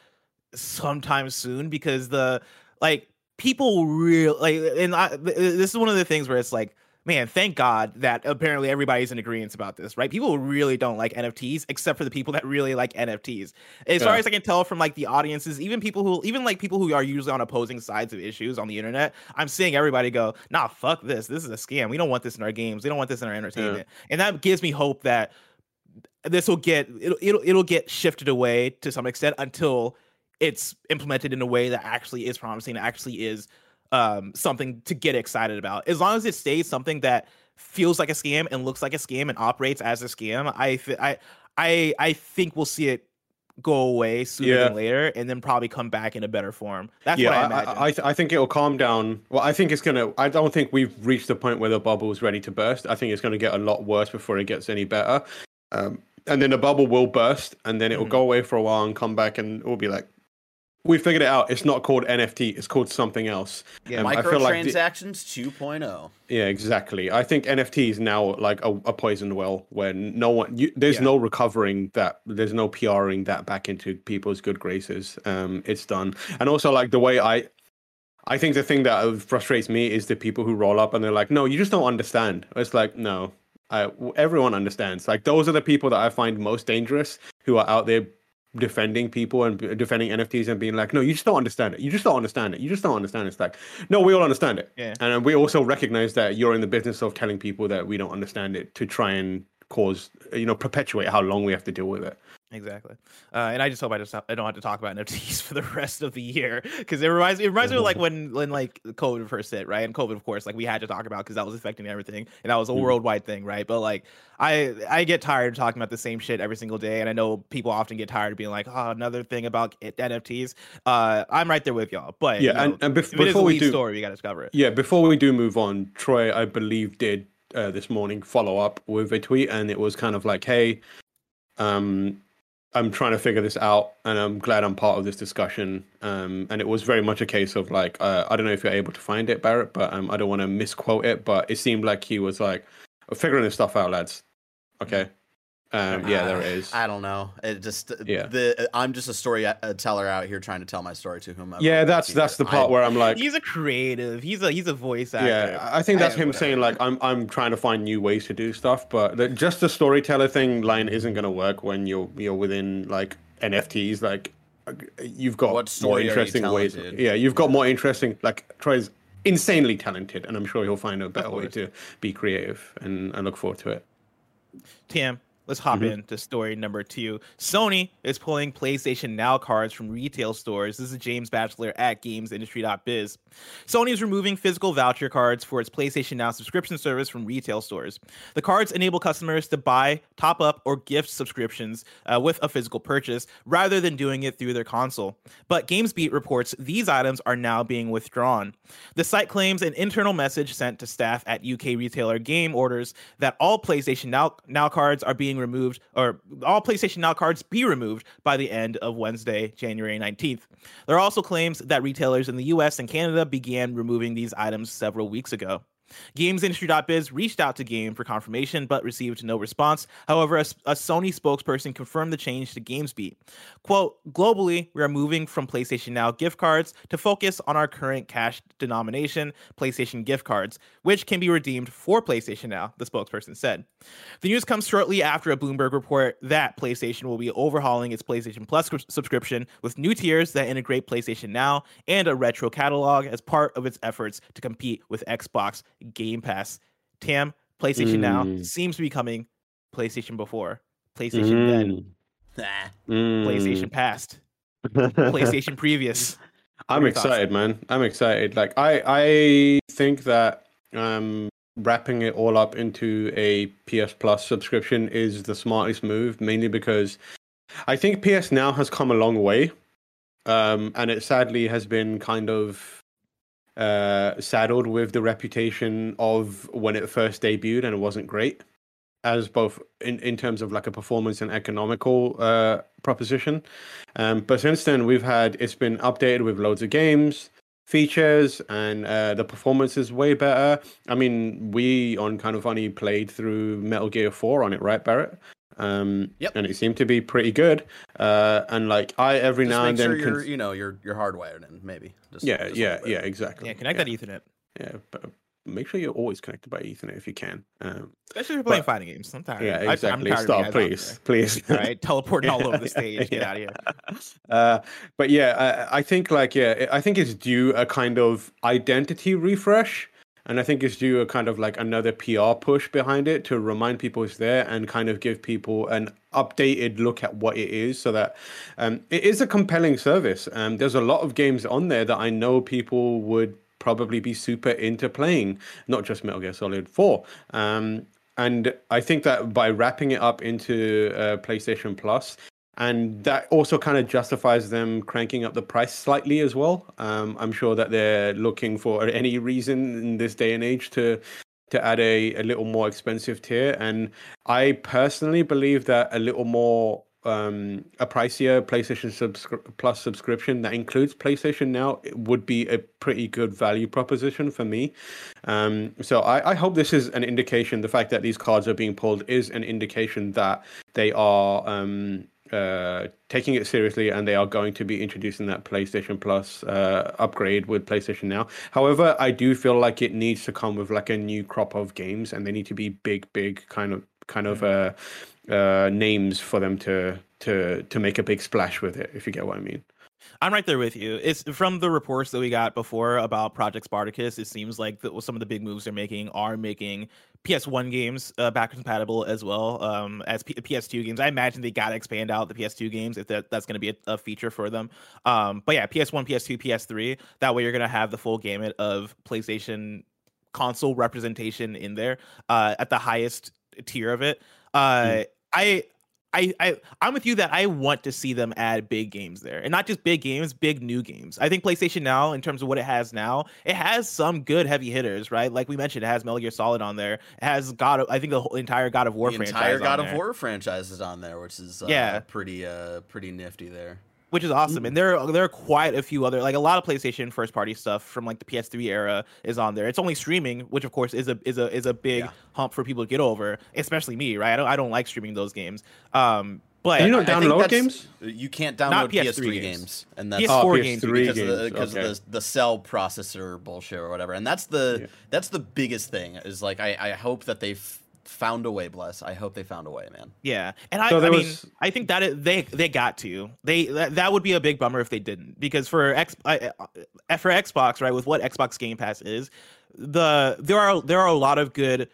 [SPEAKER 1] sometime soon because the like people real like and I, this is one of the things where it's like man thank god that apparently everybody's in agreement about this right? People really don't like nfts except for the people that really like nfts as far as i can tell from like the audiences even people who even like people who are usually on opposing sides of issues on the internet i'm seeing everybody go nah fuck this. This is a scam. We don't want this in our games. We don't want this in our entertainment. And that gives me hope that this will get it'll, it'll it'll get shifted away to some extent until it's implemented in a way that actually is promising actually is um something to get excited about as long as it stays something that feels like a scam and looks like a scam and operates as a scam i th- i i i think we'll see it go away sooner
[SPEAKER 2] Yeah.
[SPEAKER 1] than later and then probably come back in a better form that's
[SPEAKER 2] yeah,
[SPEAKER 1] what i imagine
[SPEAKER 2] I, I, th- I think it'll calm down. Well, I think it's gonna. I don't think we've reached the point where the bubble is ready to burst. I think it's gonna get a lot worse before it gets any better. Um, and then the bubble will burst, and then it will
[SPEAKER 1] Mhm.
[SPEAKER 2] go away for a while and come back, and it will be like, we figured it out. It's not called NFT. It's called something else.
[SPEAKER 1] yeah
[SPEAKER 2] Um, feel like the-
[SPEAKER 3] 2.0.
[SPEAKER 2] Yeah, exactly. I think NFT is now like a, a poison well where no one, you, there's
[SPEAKER 1] Yeah.
[SPEAKER 2] no recovering that, there's no PRing that back into people's good graces. Um, it's done. And also, like the way I, I think the thing that frustrates me is the people who roll up and they're like, "No, you just don't understand." It's like, no, I, everyone understands. Like those are the people that I find most dangerous, who are out there defending people and defending NFTs and being like, "No, you just don't understand it. You just don't understand it. You just don't understand." It. It's like, no, we all understand it.
[SPEAKER 1] Yeah.
[SPEAKER 2] And we also recognize that you're in the business of telling people that we don't understand it to try and cause, you know, perpetuate how long we have to deal with it.
[SPEAKER 1] Exactly, uh, and I just hope I just I don't have to talk about [laughs] NFTs for the rest of the year because it reminds it reminds me of like when when like COVID first hit, right? And COVID, of course, like we had to talk about because that was affecting everything, and that was a
[SPEAKER 2] Mhm.
[SPEAKER 1] worldwide thing, right? But like I I get tired of talking about the same shit every single day, and I know people often get tired of being like, oh, another thing about NFTs. Uh, I'm right there with y'all, but
[SPEAKER 2] Yeah,
[SPEAKER 1] you know,
[SPEAKER 2] and, and bef-
[SPEAKER 1] if it is a
[SPEAKER 2] before we do,
[SPEAKER 1] story, we got to cover it.
[SPEAKER 2] yeah, before we do move on, Troy, I believe, did uh, this morning follow up with a tweet, and it was kind of like, "Hey, um, I'm trying to figure this out, and I'm glad I'm part of this discussion. Um, and it was very much a case of like, uh, I don't know if you're able to find it, Barrett, but um, I don't want to misquote it, but it seemed like he was like, figuring this stuff out, lads. Okay. Um, [sighs] yeah, there it is.
[SPEAKER 3] I don't know. It just
[SPEAKER 2] Yeah.
[SPEAKER 3] the I'm just a story uh, teller out here trying to tell my story to whomever.
[SPEAKER 2] Yeah,
[SPEAKER 3] wants
[SPEAKER 2] that's
[SPEAKER 3] to
[SPEAKER 2] that's the part
[SPEAKER 3] I-
[SPEAKER 2] where I'm like,
[SPEAKER 1] He's a creative. He's a he's a voice actor.
[SPEAKER 2] yeah, I think that's
[SPEAKER 3] I-
[SPEAKER 2] him saying like, I'm I'm trying to find new ways to do stuff, but the, just the storyteller thing line isn't gonna work when you're you're within like NFTs. Like, uh, you've got
[SPEAKER 3] What
[SPEAKER 2] more
[SPEAKER 3] story are
[SPEAKER 2] interesting ways. Yeah, you've got more interesting. Like, Troy's insanely talented, and I'm sure he'll find a better way to be creative, and I look forward to it.
[SPEAKER 1] Tim, let's hop
[SPEAKER 2] Mhm.
[SPEAKER 1] into story number two. Sony is pulling PlayStation Now cards from retail stores. This is James Batchelor at GamesIndustry.biz. Sony is removing physical voucher cards for its PlayStation Now subscription service from retail stores. The cards enable customers to buy, top up, or gift subscriptions uh, with a physical purchase rather than doing it through their console. But GamesBeat reports these items are now being withdrawn. The site claims an internal message sent to staff at UK retailer Game orders that all PlayStation Now Now cards are being removed, or all PlayStation Now cards be removed by the end of Wednesday, January 19th. There are also claims that retailers in the US and Canada began removing these items several weeks ago. GamesIndustry.biz reached out to Game for confirmation but received no response. However, a Sony spokesperson confirmed the change to GamesBeat. Quote, globally, we are moving from PlayStation Now gift cards to focus on our current cash denomination, PlayStation gift cards, which can be redeemed for PlayStation Now, the spokesperson said. The news comes shortly after a Bloomberg report that PlayStation will be overhauling its PlayStation Plus subscription with new tiers that integrate PlayStation Now and a retro catalog as part of its efforts to compete with Xbox Game Pass. Tam, PlayStation Now
[SPEAKER 2] Mm.
[SPEAKER 1] seems to be coming. PlayStation before, PlayStation then,
[SPEAKER 3] Nah.
[SPEAKER 2] Mm.
[SPEAKER 1] PlayStation past, [laughs] PlayStation previous. What
[SPEAKER 2] I'm
[SPEAKER 1] your thoughts?
[SPEAKER 2] excited, man. I'm excited. Like I I think that um wrapping it all up into a PS Plus subscription is the smartest move, mainly because I think PS Now has come a long way. Um and it sadly has been kind of uh saddled with the reputation of when it first debuted and it wasn't great as both in, in terms of like a performance and economical uh proposition um, but since then, we've had it's been updated with loads of games, features, and uh, the performance is way better. I mean, we on kind of funny played through Metal Gear Four on it, right, Barrett? Um,
[SPEAKER 3] Yep.
[SPEAKER 2] And it seemed to be pretty good. Uh, and like I every
[SPEAKER 3] Just
[SPEAKER 2] now and then,
[SPEAKER 3] sure you're
[SPEAKER 2] cons-
[SPEAKER 3] you know you're you're hardwired in maybe. Just,
[SPEAKER 2] yeah,
[SPEAKER 3] just
[SPEAKER 2] yeah, yeah, exactly.
[SPEAKER 1] Yeah, connect that Ethernet,
[SPEAKER 2] Yeah, but make sure you're always connected by Ethernet if you can. Um,
[SPEAKER 1] especially if you're playing
[SPEAKER 2] But-
[SPEAKER 1] fighting games. I'm tired.
[SPEAKER 2] yeah,
[SPEAKER 1] I- I'm
[SPEAKER 2] exactly.
[SPEAKER 1] tired
[SPEAKER 2] Stop, please, please.
[SPEAKER 1] there. All [laughs] right, teleporting all over the
[SPEAKER 2] Yeah,
[SPEAKER 1] stage. Get [laughs]
[SPEAKER 2] yeah.
[SPEAKER 1] out of here.
[SPEAKER 2] uh, but yeah, I, I think like yeah, I think it's due a kind of identity refresh, and I think it's due a kind of like another PR push behind it to remind people it's there and kind of give people an updated look at what it is, so that um, it is a compelling service. Um, there's a lot of games on there that I know people would probably be super into playing, not just Metal Gear Solid Four. Um, and I think that by wrapping it up into uh, PlayStation Plus, and that also kind of justifies them cranking up the price slightly as well. Um, I'm sure that they're looking for any reason in this day and age to to add a, a little more expensive tier. And I personally believe that a little more um, a pricier PlayStation subscri- Plus subscription that includes PlayStation Now would be a pretty good value proposition for me. Um, so I, I hope this is an indication. The fact that these cards are being pulled is an indication that they are um, uh, taking it seriously and they are going to be introducing that PlayStation Plus uh, upgrade with PlayStation Now. However, I do feel like it needs to come with like a new crop of games, and they need to be big, big kind of kind of uh, uh, names for them to to to make a big splash with it. If you get what I mean.
[SPEAKER 1] I'm right there with you. It's from the reports that we got before about Project Spartacus. It seems like the, some of the big moves they're making are making PS1 games uh, backwards compatible as well um, as P- PS2 games. I imagine they got to expand out the PS2 games if that, that's going to be a, a feature for them. Um, but yeah, PS1, PS2, PS3. That way you're going to have the full gamut of PlayStation console representation in there uh, at the highest tier of it. Uh, I I, I I'm with you that I want to see them add big games there, and not just big games, big new games. I think PlayStation now, in terms of what it has now, it has some good heavy hitters, right? Like we mentioned, it has Metal Gear Solid on there. It has God, of, I think the whole entire God of War
[SPEAKER 3] the
[SPEAKER 1] franchise.
[SPEAKER 3] entire God of War franchise is on there, which is uh,
[SPEAKER 1] Yeah.
[SPEAKER 3] pretty uh pretty nifty there.
[SPEAKER 1] Which is awesome. And there are there are quite a few other like a lot of PlayStation first party stuff from like the PS3 era is on there. It's only streaming, which of course is a is a is a big
[SPEAKER 3] Yeah.
[SPEAKER 1] hump for people to get over, especially me, right? I don't I don't like streaming those games. Um, but
[SPEAKER 2] And you don't
[SPEAKER 3] I think
[SPEAKER 2] download
[SPEAKER 3] that's-
[SPEAKER 2] games?
[SPEAKER 3] You can't download
[SPEAKER 1] PS3
[SPEAKER 3] PS3,
[SPEAKER 1] games.
[SPEAKER 3] games. and that's
[SPEAKER 1] PS4
[SPEAKER 2] Oh,
[SPEAKER 1] games
[SPEAKER 2] PS3
[SPEAKER 3] because of the,
[SPEAKER 2] games,
[SPEAKER 3] because
[SPEAKER 2] okay.
[SPEAKER 3] of the, the cell processor bullshit or whatever. And that's the
[SPEAKER 2] Yeah.
[SPEAKER 3] that's the biggest thing is like I, I hope that they've found a way. Bless. I hope they found a way, man.
[SPEAKER 1] Yeah, and I,
[SPEAKER 2] So
[SPEAKER 1] I
[SPEAKER 2] there
[SPEAKER 1] mean, I think that it, they they got to they that, that would be a big bummer if they didn't because for X I, I- for Xbox right with what Xbox Game Pass is, the there are there are a lot of good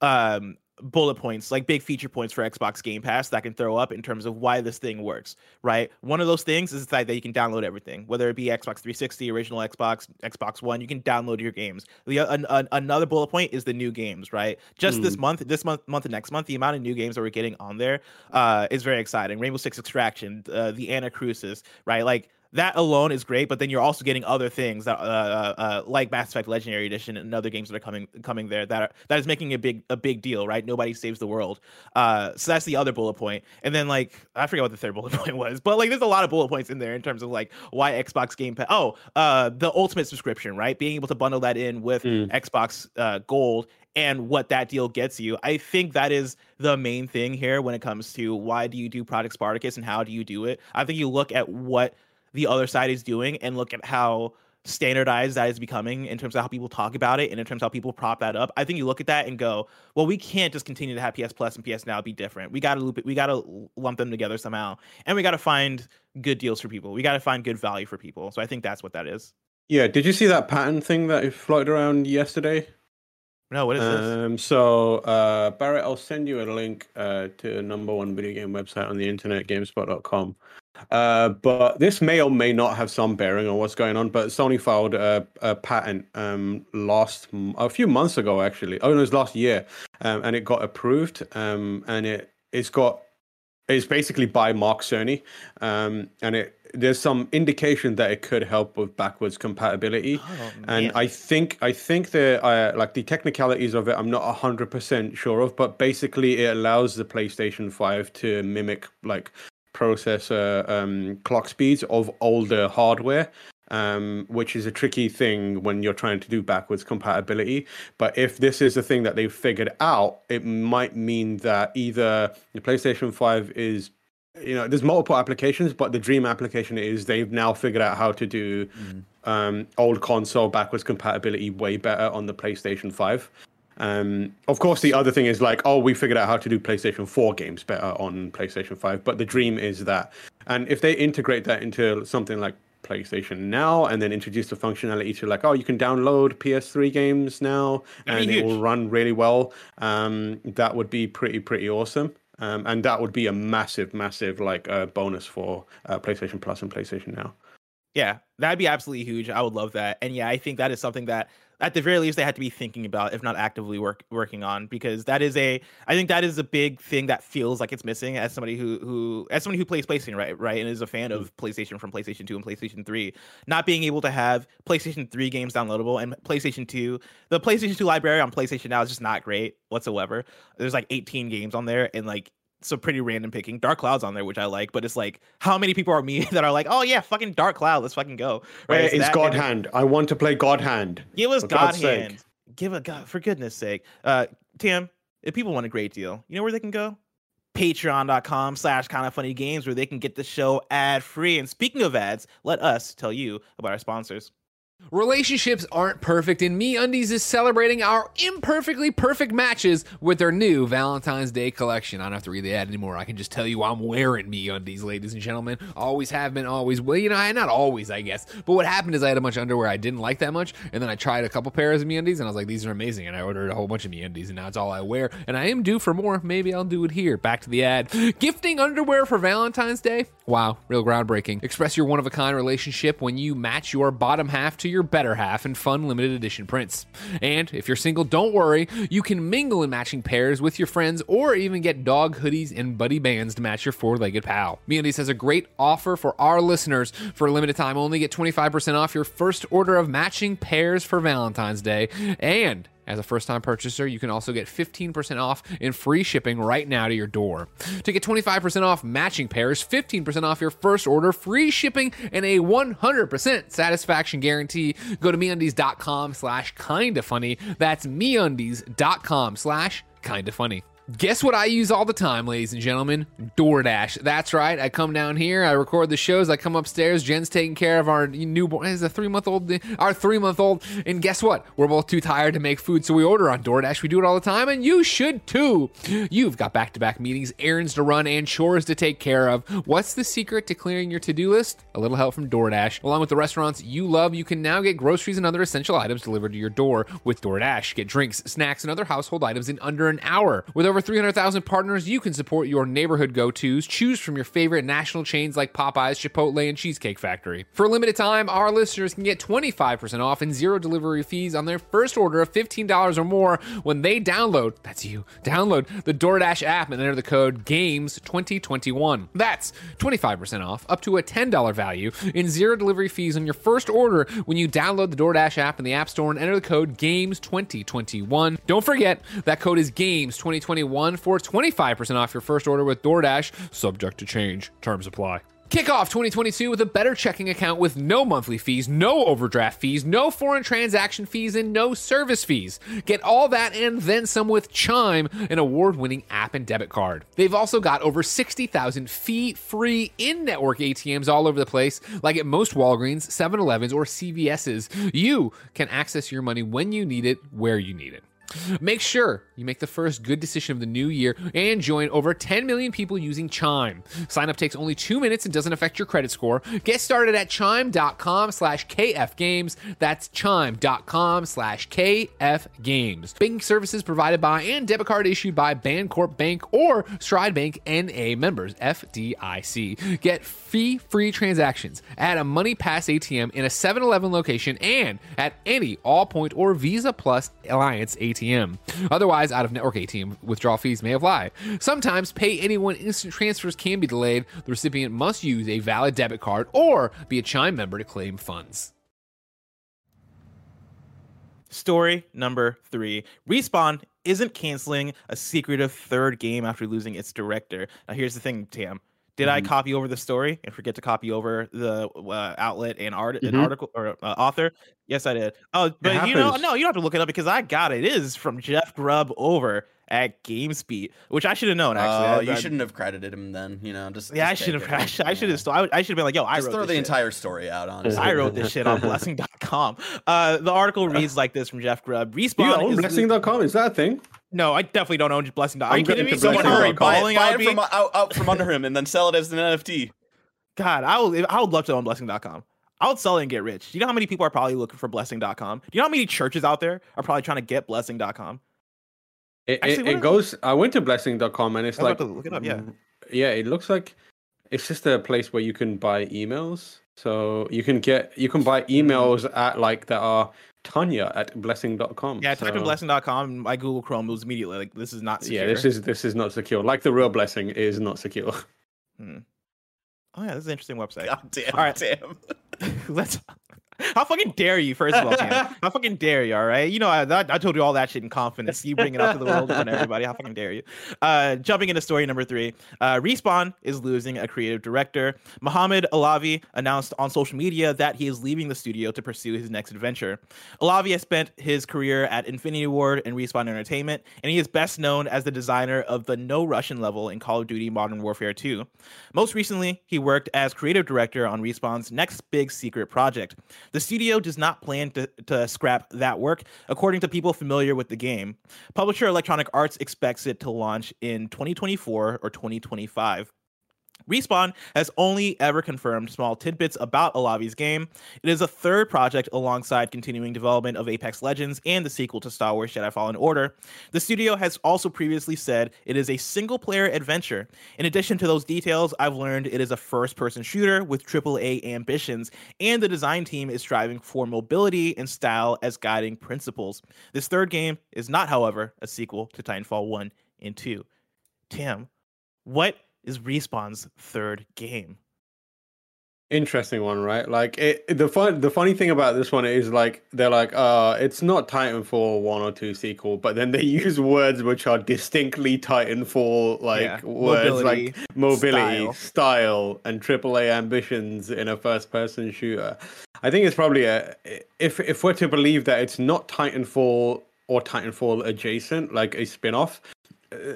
[SPEAKER 1] um bullet points like big feature points for Xbox Game Pass that I can throw up in terms of why this thing works right? One of those things is the fact that you can download everything whether it be Xbox 360 original Xbox Xbox One you can download your games. The an, an, another bullet point is the new games right? Just this month this month month and next month the amount of new games that we're getting on there uh is very exciting. Rainbow Six Extraction uh, the Anacrusis right? Like that alone is great, but then you're also getting other things that, uh, uh, uh, like Mass Effect Legendary Edition and other games that are coming coming there that are, that is making a big a big deal, right? Nobody saves the world. Uh, so that's the other bullet point. point, and then like I forget what the third [laughs] bullet point was, but like there's a lot of bullet points in there in terms of like why Xbox Game Pass. Oh, uh, the Ultimate subscription, right? Being able to bundle that in with
[SPEAKER 2] Mm.
[SPEAKER 1] Xbox uh, Gold and what that deal gets you. I think that is the main thing here when it comes to why do you do Project Spartacus and how do you do it. I think you look at what the other side is doing and look at how standardized that is becoming in terms of how people talk about it and in terms of how people prop that up. I think you look at that and go, well, we can't just continue to have PS Plus and PS Now be different. We got to loop it. We got to lump them together somehow, and we got to find good deals for people. We got to find good value for people. So I think that's what that is.
[SPEAKER 2] Yeah, did you see that pattern thing that floated around yesterday?
[SPEAKER 1] No, what is this?
[SPEAKER 2] Um, so uh, Barrett, I'll send you a link uh, to the number one video game website on the internet, Gamespot.com. Uh, but this may or may not have some bearing on what's going on. But Sony filed a, a patent um, last a few months ago, actually. Oh, no, it was last year, um, and it got approved. Um, and it it's got it's basically by Mark Cerny, um, and it there's some indication that it could help with backwards compatibility.
[SPEAKER 1] Oh,
[SPEAKER 2] and. I think I think the uh, like the technicalities of it, I'm not hundred percent sure of, but basically it allows the PlayStation Five to mimic like processor um, clock speeds of older hardware. Um, which is a tricky thing when you're trying to do backwards compatibility. But if this is a thing that they've figured out, it might mean that either the PlayStation 5 is you know there's multiple applications but the dream application is they've now figured out how to do um, old console backwards compatibility way better on the playstation 5 um, of course the other thing is like oh we figured out how to do playstation 4 games better on playstation 5 but the dream is that and if they integrate that into something like PlayStation Now, and then introduce the functionality to like, oh, you can download PS3 games now,
[SPEAKER 1] That'd
[SPEAKER 2] and it will run really well. Um, that would be pretty pretty awesome. Um, and that would be a massive, massive like uh, bonus for uh, PlayStation Plus and PlayStation Now.
[SPEAKER 1] Yeah, that'd be absolutely huge. I would love that. And yeah, I think that is something that at the very least they had to be thinking about, if not actively work working on, because that is a I think that is a big thing that feels like it's missing as somebody who who as somebody who plays PlayStation, right, right, and is a fan of mm-hmm. PlayStation from PlayStation 2 and PlayStation 3, not being able to have PlayStation 3 games downloadable and PlayStation 2, the PlayStation 2 library on PlayStation now is just not great whatsoever. There's like 18 games on there and like some pretty random picking. Dark Cloud's on there, which I like, but it's like, how many people are me [laughs] that are like, oh yeah, fucking Dark Cloud, let's fucking go.
[SPEAKER 2] Where
[SPEAKER 1] It's
[SPEAKER 2] is God
[SPEAKER 1] of-
[SPEAKER 2] Hand? I want to play God Hand.
[SPEAKER 1] Give us God
[SPEAKER 2] God's sake.
[SPEAKER 1] Hand. Give a God for goodness sake. Uh, Tim, if people want a great deal, you know where they can go? Patreon.com slash kind of funny games where they can get the show ad free. And speaking of ads, let us tell you about our sponsors.
[SPEAKER 4] Relationships aren't perfect, and MeUndies is celebrating our imperfectly perfect matches with their new Valentine's Day collection. I don't have to read the ad anymore. I can just tell you I'm wearing MeUndies, ladies and gentlemen. Always have been, always will. You know, not always, I guess. But what happened is I had a bunch of underwear I didn't like that much, and then I tried a couple pairs of MeUndies, and I was like, these are amazing. And I ordered a whole bunch of MeUndies, and now it's all I wear. And I am due for more. Maybe I'll do it here. Back to the ad. Gifting underwear for Valentine's Day? Wow, real groundbreaking. Express your one of a kind relationship when you match your bottom half to your better half in fun limited edition prints. And if you're single, don't worry, you can mingle in matching pairs with your friends or even get dog hoodies and buddy bands to match your four legged pal. MeUndies has a great offer for our listeners. For a limited time only, get 25% off your first order of matching pairs for Valentine's Day. And as a first time purchaser, you can also get 15% off and free shipping right now to your door. To get 25% off matching pairs, 15% off your first order, free shipping, and a 100% satisfaction guarantee, go to meundies.com slash kinda funny. That's meundies.com slash kinda funny. Guess what I use all the time, ladies and gentlemen? DoorDash. That's right. I come down here, I record the shows, I come upstairs. Jen's taking care of our newborn, is a three month old, our three month old. And guess what? We're both too tired to make food, so we order on DoorDash. We do it all the time, and you should too. You've got back to back meetings, errands to run, and chores to take care of. What's the secret to clearing your to do list? A little help from DoorDash. Along with the restaurants you love, you can now get groceries and other essential items delivered to your door with DoorDash. Get drinks, snacks, and other household items in under an hour. With over 300,000 partners, you can support your neighborhood go tos. Choose from your favorite national chains like Popeyes, Chipotle, and Cheesecake Factory. For a limited time, our listeners can get 25% off and zero delivery fees on their first order of $15 or more when they download, that's you, download the DoorDash app and enter the code GAMES2021. That's 25% off, up to a $10 value, and zero delivery fees on your first order when you download the DoorDash app in the App Store and enter the code GAMES2021. Don't forget, that code is GAMES2021 for 25% off your first order with DoorDash, subject to change. Terms apply. Kick off 2022 with a better checking account with no monthly fees, no overdraft fees, no foreign transaction fees, and no service fees. Get all that and then some with Chime, an award winning app and debit card. They've also got over 60,000 fee free in network ATMs all over the place, like at most Walgreens, 7 Elevens, or CVS's. You can access your money when you need it, where you need it. Make sure you make the first good decision of the new year and join over 10 million people using Chime. Sign up takes only two minutes and doesn't affect your credit score. Get started at chime.com slash kfgames. That's chime.com slash kfgames. Banking services provided by and debit card issued by Bancorp Bank or Stride Bank NA members, FDIC. Get fee free transactions at a Money Pass ATM in a 7 Eleven location and at any Allpoint or Visa Plus Alliance ATM. Otherwise, out of network ATM withdrawal fees may apply. Sometimes pay anyone instant transfers can be delayed. The recipient must use a valid debit card or be a Chime member to claim funds.
[SPEAKER 1] Story number three Respawn isn't canceling a secretive third game after losing its director. Now, here's the thing, Tam. Did I copy over the story and forget to copy over the uh, outlet and art an
[SPEAKER 2] Mhm.
[SPEAKER 1] article or uh, author? Yes, I did. Oh, but you know, no, you don't have to look it up because I got it. It is from Jeff Grubb over at GamesBeat, which I should have known. Actually,
[SPEAKER 3] Oh,
[SPEAKER 1] I-
[SPEAKER 3] you
[SPEAKER 1] I-
[SPEAKER 3] shouldn't have credited him then. You know, just
[SPEAKER 1] Yeah, I should have. [laughs] I should, I should have. I, I should have been like, yo, I
[SPEAKER 3] Just
[SPEAKER 1] wrote
[SPEAKER 3] throw
[SPEAKER 1] this
[SPEAKER 3] the
[SPEAKER 1] shit.
[SPEAKER 3] entire story out. Honestly, [laughs]
[SPEAKER 1] I wrote this shit on [laughs] blessing.com. Uh, the article reads like this from Jeff Grubb. Respawn
[SPEAKER 2] You own
[SPEAKER 1] is
[SPEAKER 2] blessing.com? Is that a thing?
[SPEAKER 1] No, I definitely don't own blessing.com. Are
[SPEAKER 2] I'm
[SPEAKER 1] you kidding
[SPEAKER 2] going
[SPEAKER 1] me?
[SPEAKER 2] to
[SPEAKER 1] Someone
[SPEAKER 2] Blessing.com.
[SPEAKER 1] hurry,
[SPEAKER 3] buy it, buy it
[SPEAKER 1] be.
[SPEAKER 3] from, uh, out, out from under him and then sell it as an NFT.
[SPEAKER 1] God, I would. I would love to own blessing.com. I would sell it and get rich. Do you know how many people are probably looking for blessing.com? Do you know how many churches out there are probably trying to get blessing.com?
[SPEAKER 2] It,
[SPEAKER 1] Actually,
[SPEAKER 2] it,
[SPEAKER 1] what
[SPEAKER 2] it goes. I went to blessing.com and it's
[SPEAKER 1] I
[SPEAKER 2] like
[SPEAKER 1] to look it up, yeah.
[SPEAKER 2] Mm, yeah. It looks like it's just a place where you can buy emails. So you can get you can buy hmm. emails at like that are Tanya at blessing.com.
[SPEAKER 1] Yeah, I typed in
[SPEAKER 2] So,
[SPEAKER 1] blessing.com. and My Google Chrome was immediately like, this is not secure.
[SPEAKER 2] Yeah, this is this is not secure. Like the real blessing is not secure. Hmm.
[SPEAKER 1] Oh yeah, this is an interesting website. [laughs]
[SPEAKER 3] God damn,
[SPEAKER 1] All right.
[SPEAKER 3] damn. [laughs]
[SPEAKER 1] Let's. How fucking dare you? First of all, [laughs] how fucking dare you? All right, you know I, I told you all that shit in confidence. You bring it up to the world of everybody. How fucking dare you? Uh, jumping into story number three, uh, Respawn is losing a creative director. Mohammad Alavi announced on social media that he is leaving the studio to pursue his next adventure. Alavi has spent his career at Infinity Ward and Respawn Entertainment, and he is best known as the designer of the No Russian level in Call of Duty Modern Warfare 2. Most recently, he worked as creative director on Respawn's next big secret project. The studio does not plan to, to scrap that work, according to people familiar with the game. Publisher Electronic Arts expects it to launch in 2024 or 2025. Respawn has only ever confirmed small tidbits about Alavi's game. It is a third project alongside continuing development of Apex Legends and the sequel to Star Wars Jedi Fallen Order. The studio has also previously said it is a single player adventure. In addition to those details, I've learned it is a first person shooter with AAA ambitions, and the design team is striving for mobility and style as guiding principles. This third game is not, however, a sequel to Titanfall 1 and 2. Tim, what is Respawn's third game.
[SPEAKER 2] Interesting one, right? Like it, the fun, the funny thing about this one is like they're like, uh, it's not Titanfall one or two sequel, but then they [laughs] use words which are distinctly Titanfall like
[SPEAKER 1] Yeah,
[SPEAKER 2] words
[SPEAKER 1] mobility,
[SPEAKER 2] like mobility,
[SPEAKER 1] style.
[SPEAKER 2] style. and AAA ambitions in a first-person shooter. I think it's probably a if if we're to believe that it's not Titanfall or Titanfall adjacent, like a spin-off,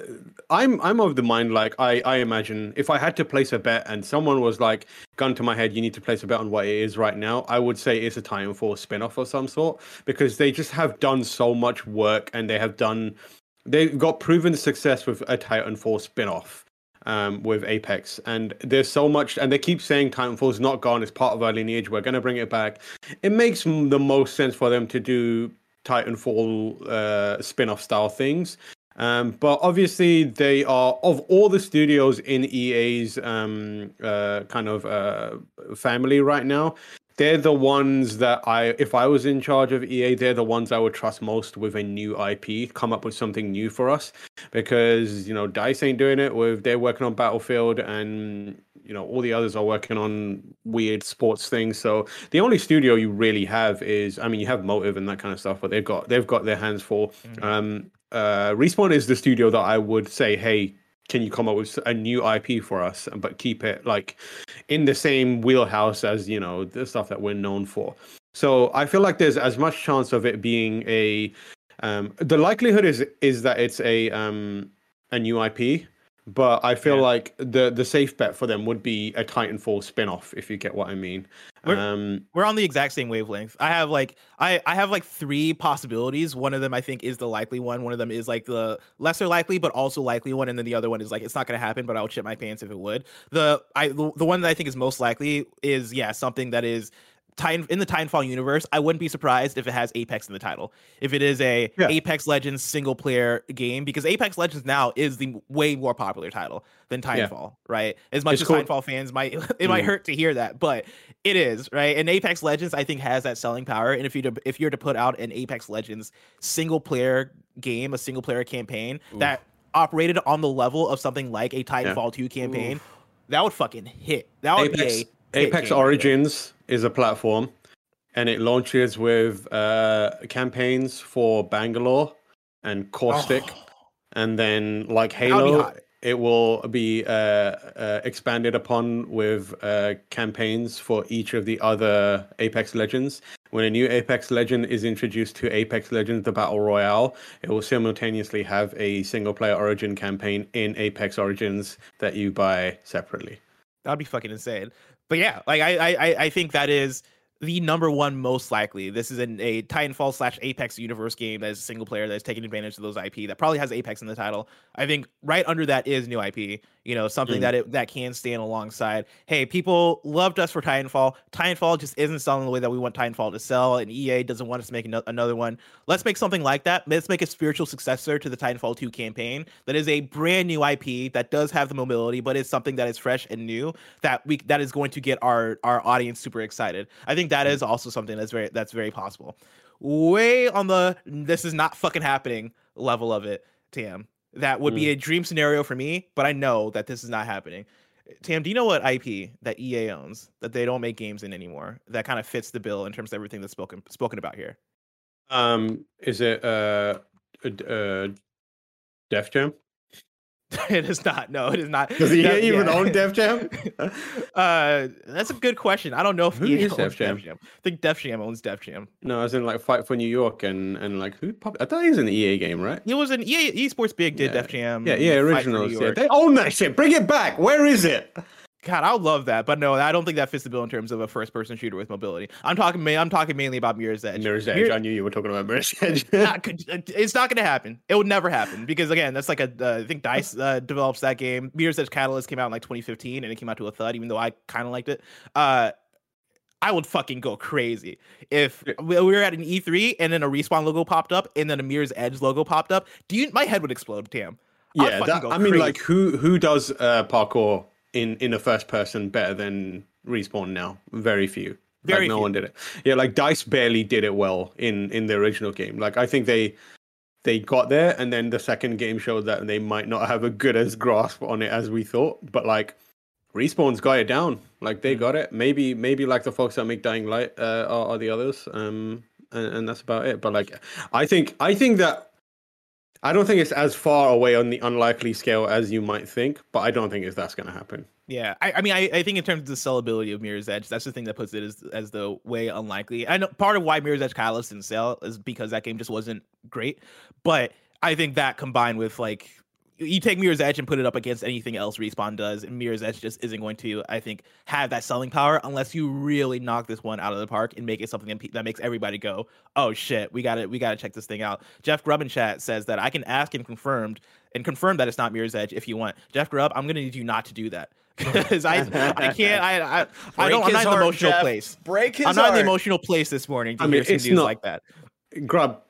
[SPEAKER 2] I'm I'm of the mind like I I imagine if I had to place a bet and someone was like gun to my head you need to place a bet on what it is right now I would say it's a Titanfall spin-off of some sort because they just have done so much work and they have done they've got proven success with a Titanfall spin-off um, with Apex. And there's so much and they keep saying Titanfall's not gone it's part of our lineage we're going to bring it back. It makes the most sense for them to do Titanfall uh, spin-off style things um, but obviously, they are of all the studios in EA's um, uh, kind of uh, family right now. They're the ones that I, if I was in charge of EA, they're the ones I would trust most with a new IP, come up with something new for us, because you know Dice ain't doing it. With they're working on Battlefield, and you know all the others are working on weird sports things. So the only studio you really have is, I mean, you have Motive and that kind of stuff, but they've got they've got their hands full. Um, uh, Respawn is the studio that I would say, hey, can you come up with a new IP for us, but keep it like in the same wheelhouse as you know the stuff that we're known for. So I feel like there's as much chance of it being a. Um, the likelihood is is that it's a um, a new IP, but I feel
[SPEAKER 1] Yeah.
[SPEAKER 2] like the the safe bet for them would be a Titanfall spin-off, if you get what I mean.
[SPEAKER 1] We're-
[SPEAKER 2] Um,
[SPEAKER 1] We're on the exact same wavelength. I have like I I have like three possibilities. One of them I think is the likely one. One of them is like the lesser likely but also likely one, and then the other one is like it's not going to happen, but I would shit my pants if it would. The I the, the one that I think is most likely is yeah something that is. Titan in the Titanfall universe, I wouldn't be surprised if it has Apex in the title. If it is a
[SPEAKER 2] Yeah.
[SPEAKER 1] Apex Legends single player game, because Apex Legends now is the way more popular title than
[SPEAKER 2] Yeah.
[SPEAKER 1] Titanfall, right? As much
[SPEAKER 2] It's
[SPEAKER 1] as
[SPEAKER 2] called-
[SPEAKER 1] Titanfall fans might [laughs] it might
[SPEAKER 2] Mm.
[SPEAKER 1] hurt to hear that, but it is right. And Apex Legends, I think, has that selling power. And if you to, if you're to put out an Apex Legends single player game, a single player campaign that operated on the level of something like a Titanfall 2 campaign, that would fucking hit. That would
[SPEAKER 2] Apex,
[SPEAKER 1] be a
[SPEAKER 2] Apex. Origins is a platform, and it launches with uh, campaigns for Bangalore and Caustic, and then like Halo, it will be uh, uh, expanded upon with uh, campaigns for each of the other Apex Legends. When a new Apex Legend is introduced to Apex Legends, the Battle Royale, it will simultaneously have a single player Origin campaign in Apex Origins that you buy separately.
[SPEAKER 1] That'd be fucking insane. But yeah, like I I I- think that is the number one most likely. This is an, a Titanfall slash Apex universe game that is single player that's taking advantage of those IP that probably has Apex in the title. I think right under that is new IP. You know, something
[SPEAKER 2] Mm.
[SPEAKER 1] that it that can stand alongside. Hey, people loved us for Titanfall. Titanfall just isn't selling the way that we want Titanfall to sell, and EA doesn't want us to make ano- another one. Let's make something like that. Let's make a spiritual successor to the Titanfall 2 campaign that is a brand new IP that does have the mobility, but it's something that is fresh and new that we that is going to get our our audience super excited. I think that is also something that's very that's very possible. Way on the this is not fucking happening level of it, Tam. That would be a dream scenario for me, but I know that this is not happening. Tam, do you know what IP that EA owns that they don't make games in anymore that kind of fits the bill in terms of everything that's spoken spoken about here?
[SPEAKER 2] Um, is it uh, uh, uh Def Jam? [laughs]
[SPEAKER 1] it is not. No, it is not.
[SPEAKER 2] Does he even
[SPEAKER 1] yeah.
[SPEAKER 2] own Def Jam? [laughs]
[SPEAKER 1] Uh, that's a good question. I don't know if
[SPEAKER 2] Who is
[SPEAKER 1] owns
[SPEAKER 2] Def Jam?
[SPEAKER 1] I think Def Jam owns Def Jam.
[SPEAKER 2] no, as in like Fight for New York and and like who? Pop- I thought he was an EA game, right?
[SPEAKER 1] He was an EA Sports Big did
[SPEAKER 2] Yeah.
[SPEAKER 1] Def Jam.
[SPEAKER 2] Yeah, yeah, originals. Yeah, they own that shit. Bring it back. Where is it?
[SPEAKER 1] God, I would love that, but no, I don't think that fits the bill in terms of a first-person shooter with mobility. I'm talking, I'm talking mainly about Mirror's Edge.
[SPEAKER 2] Mirror's Edge.
[SPEAKER 1] Mir-
[SPEAKER 2] I knew you were talking about Mirror's [laughs] Edge.
[SPEAKER 1] not it's not going to happen. It would never happen because again, that's like a uh, I think Dice uh, develops that game. Mirror's Edge Catalyst came out in like 2015 and it came out to a thud, even though I kind of liked it. Uh, I would fucking go crazy if we we were at an E3 and then a respawn logo popped up and then a Mirror's Edge logo popped up. Do you? My head would explode. Damn.
[SPEAKER 2] Yeah, that, I mean,
[SPEAKER 1] crazy.
[SPEAKER 2] like who who does uh, parkour in in a first person better than respawn now? Very few.
[SPEAKER 1] Very
[SPEAKER 2] like, no
[SPEAKER 1] few.
[SPEAKER 2] one did it. Yeah, like Dice barely did it well in in the original game. Like I think they they got there, and then the second game showed that they might not have a good as grasp on it as we thought. But like respawn's got it down. Like
[SPEAKER 1] Mm.
[SPEAKER 2] they got it. Maybe maybe like the folks that make Dying Light uh, are, are the others. Um, and, and that's about it. But like I think I think that I don't think it's as far away on the unlikely scale as you might think, but I don't think it's that's going to happen.
[SPEAKER 1] Yeah, I, I mean, I, I think in terms of the sellability of Mirror's Edge, that's the thing that puts it as as the way unlikely. I know part of why Mirror's Edge Catalyst didn't sell is because that game just wasn't great, but I think that combined with like you take Mirror's Edge and put it up against anything else Respawn does, and Mirror's Edge just isn't going to, I think, have that selling power unless you really knock this one out of the park and make it something that, makes everybody go, "Oh shit, we got to we got to check this thing out." Jeff Grubb in chat says that I can ask and confirmed and confirm that it's not Mirror's Edge if you want. Jeff Grubb, I'm gonna need you not to do that [laughs] because I I can't I I, I don't I'm not in the emotional
[SPEAKER 3] Jeff.
[SPEAKER 1] place.
[SPEAKER 3] Break his
[SPEAKER 1] I'm not in the emotional place this morning to
[SPEAKER 2] I mean,
[SPEAKER 1] hear some news
[SPEAKER 2] not-
[SPEAKER 1] like that.
[SPEAKER 2] Grubb,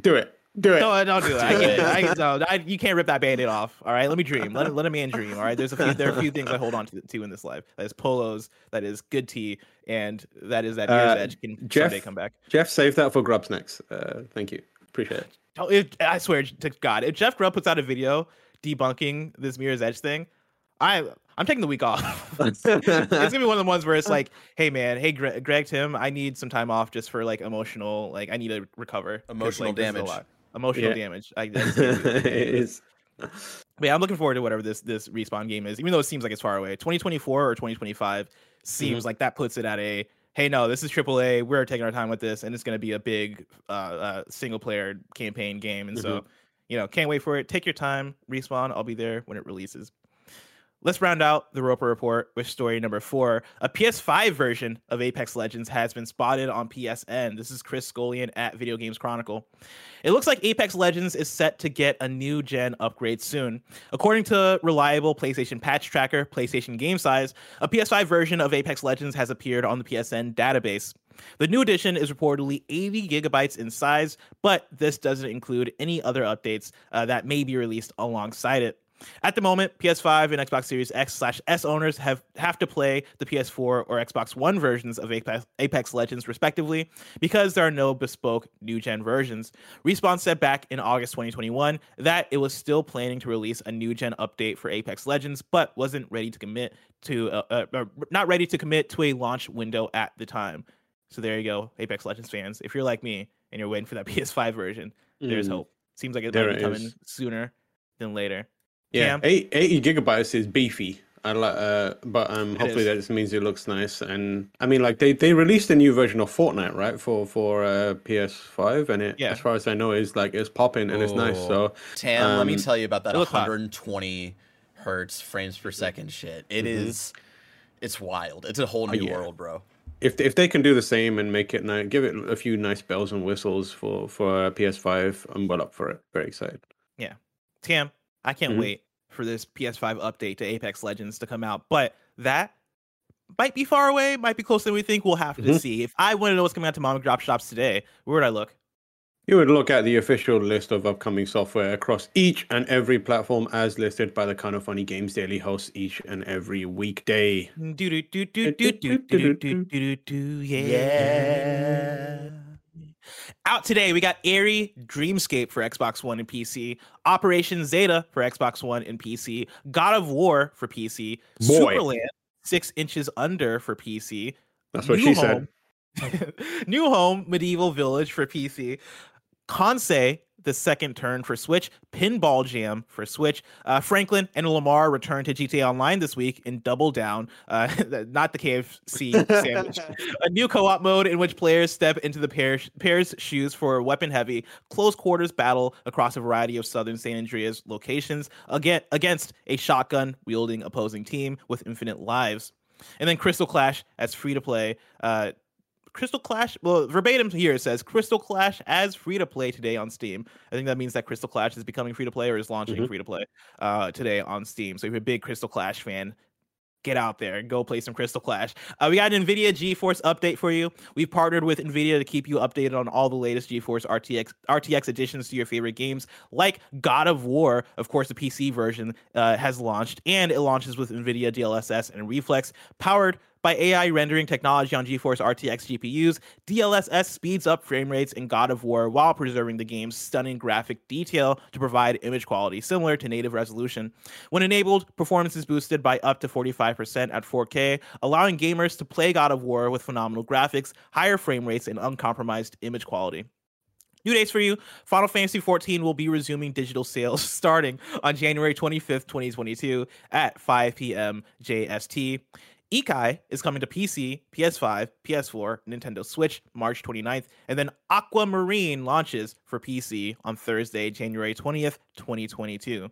[SPEAKER 2] do it, do it.
[SPEAKER 1] No, I don't do [laughs] that. I can't. I, no, I, you can't rip that band-aid off. All right, let me dream. Let, let a man dream. All right, there's a few. There are a few things I hold on to, to in this life. That is polos. That is good tea, and that is that Mirror's
[SPEAKER 2] Uh,
[SPEAKER 1] Edge can
[SPEAKER 2] Jeff-
[SPEAKER 1] someday come back.
[SPEAKER 2] Jeff, save that for Grubb's next. Uh, thank you, appreciate it.
[SPEAKER 1] Oh, if, I swear to God, if Jeff Grubb puts out a video debunking this Mirror's Edge thing, I I'm taking the week off. [laughs] it's gonna be one of the ones where it's like, hey man, hey Greg, Greg Tim, I need some time off just for like emotional, like I need to recover.
[SPEAKER 3] Emotional
[SPEAKER 1] like, this a
[SPEAKER 3] damage.
[SPEAKER 1] Emotional
[SPEAKER 2] Yeah.
[SPEAKER 1] damage. I, that's, [laughs]
[SPEAKER 2] it is.
[SPEAKER 1] But yeah, I'm looking forward to whatever this this respawn game is, even though it seems like it's far away. 2024 or 2025 seems
[SPEAKER 2] Mm-hmm.
[SPEAKER 1] like that puts it at a hey, no, this is AAA. We're taking our time with this, and it's going to be a big uh, uh, single player campaign game. And so,
[SPEAKER 2] Mm-hmm.
[SPEAKER 1] you know, can't wait for it. Take your time, respawn. I'll be there when it releases. Let's round out the Roper report with story number four. A PS5 version of Apex Legends has been spotted on PSN. This is Chris Scullion at Video Games Chronicle. It looks like Apex Legends is set to get a new gen upgrade soon. According to reliable PlayStation patch tracker, PlayStation Game Size, a PS5 version of Apex Legends has appeared on the PSN database. The new edition is reportedly 80 gigabytes in size, but this doesn't include any other updates uh, that may be released alongside it. At the moment, PS5 and Xbox Series X slash S owners have have to play the PS4 or Xbox One versions of Apex, Apex Legends respectively because there are no bespoke new gen versions. Respawn said back in August 2021 that it was still planning to release a new gen update for Apex Legends, but wasn't ready to commit to uh, uh, not ready to commit to a launch window at the time. So there you go, Apex Legends fans. If you're like me and you're waiting for that [laughs] PS5 version, there's
[SPEAKER 2] Mm.
[SPEAKER 1] hope. Seems like it
[SPEAKER 2] There
[SPEAKER 1] might be coming
[SPEAKER 2] is.
[SPEAKER 1] sooner than later.
[SPEAKER 2] Yeah,
[SPEAKER 1] Cam?
[SPEAKER 2] eight, 80 gigabytes is beefy. I like, uh, but um, hopefully that just means it looks nice. And I mean, like they, they released a new version of Fortnite, right, for for uh, PS5, and it,
[SPEAKER 1] Yeah.
[SPEAKER 2] as far as I know, is like it's popping and it's nice. So
[SPEAKER 3] Tam, let me
[SPEAKER 2] Um,
[SPEAKER 3] tell you about that
[SPEAKER 1] it looks hot.
[SPEAKER 3] 120 hertz frames per second shit. It is,
[SPEAKER 2] Mhm.
[SPEAKER 3] it's wild. It's a whole
[SPEAKER 2] Oh,
[SPEAKER 3] new
[SPEAKER 2] yeah.
[SPEAKER 3] world, bro.
[SPEAKER 2] if if they can do the same and make it nice, give it a few nice bells and whistles for for uh, PS5, I'm well up for it. Very excited.
[SPEAKER 1] Yeah, Tam, I can't
[SPEAKER 2] Mhm.
[SPEAKER 1] wait for this PS5 update to Apex Legends to come out. But that might be far away, might be closer than we think. We'll have to
[SPEAKER 2] Mhm.
[SPEAKER 1] see. If I want to know what's coming out to mom and drop shops today, where would I look?
[SPEAKER 2] You would look at the official list of upcoming software across each and every platform as listed by the Kind of Funny Games Daily hosts each and every weekday.
[SPEAKER 1] Do do do do do do do do do do yeah. Out today, we got Airy Dreamscape for Xbox One and PC, Operation Zeta for Xbox One and PC, God of War for PC,
[SPEAKER 2] Boy.
[SPEAKER 1] Superland Six Inches Under for PC,
[SPEAKER 2] That's what
[SPEAKER 1] New
[SPEAKER 2] she said.
[SPEAKER 1] Home. [laughs] New Home Medieval Village for PC, Kansei the second turn for Switch, Pinball Jam for Switch. Uh, Franklin and Lamar return to GTA Online this week in Double Down, uh, [laughs] not the KFC [laughs] sandwich. a new co-op mode in which players step into the pair, pair's shoes for a weapon-heavy, close quarters battle across a variety of southern San Andreas locations again against a shotgun-wielding opposing team with infinite lives. And then Crystal Clash as free to play. Uh, Crystal Clash, well, verbatim here it says Crystal Clash as free to play today on Steam. I think that means that Crystal Clash is becoming free to play or is launching
[SPEAKER 2] Mhm.
[SPEAKER 1] free to play uh, today on Steam. So if you're a big Crystal Clash fan, get out there and go play some Crystal Clash. Uh, we got an NVIDIA GeForce update for you. We've partnered with NVIDIA to keep you updated on all the latest GeForce RTX RTX additions to your favorite games, like God of War. Of course, the PC version uh, has launched, and it launches with NVIDIA DLSS and Reflex, powered by AI rendering technology on GeForce RTX GPUs. DLSS speeds up frame rates in God of War while preserving the game's stunning graphic detail to provide image quality similar to native resolution. When enabled, performance is boosted by up to 45% at 4K, allowing gamers to play God of War with phenomenal graphics, higher frame rates, and uncompromised image quality. New dates for you. Final Fantasy XIV will be resuming digital sales [laughs] starting on January 25th, 2022 at 5 p.m. JST. Ikai is coming to PC, PS5, PS4, Nintendo Switch March 29th, and then Aquamarine launches for PC on Thursday, January 20th, 2022.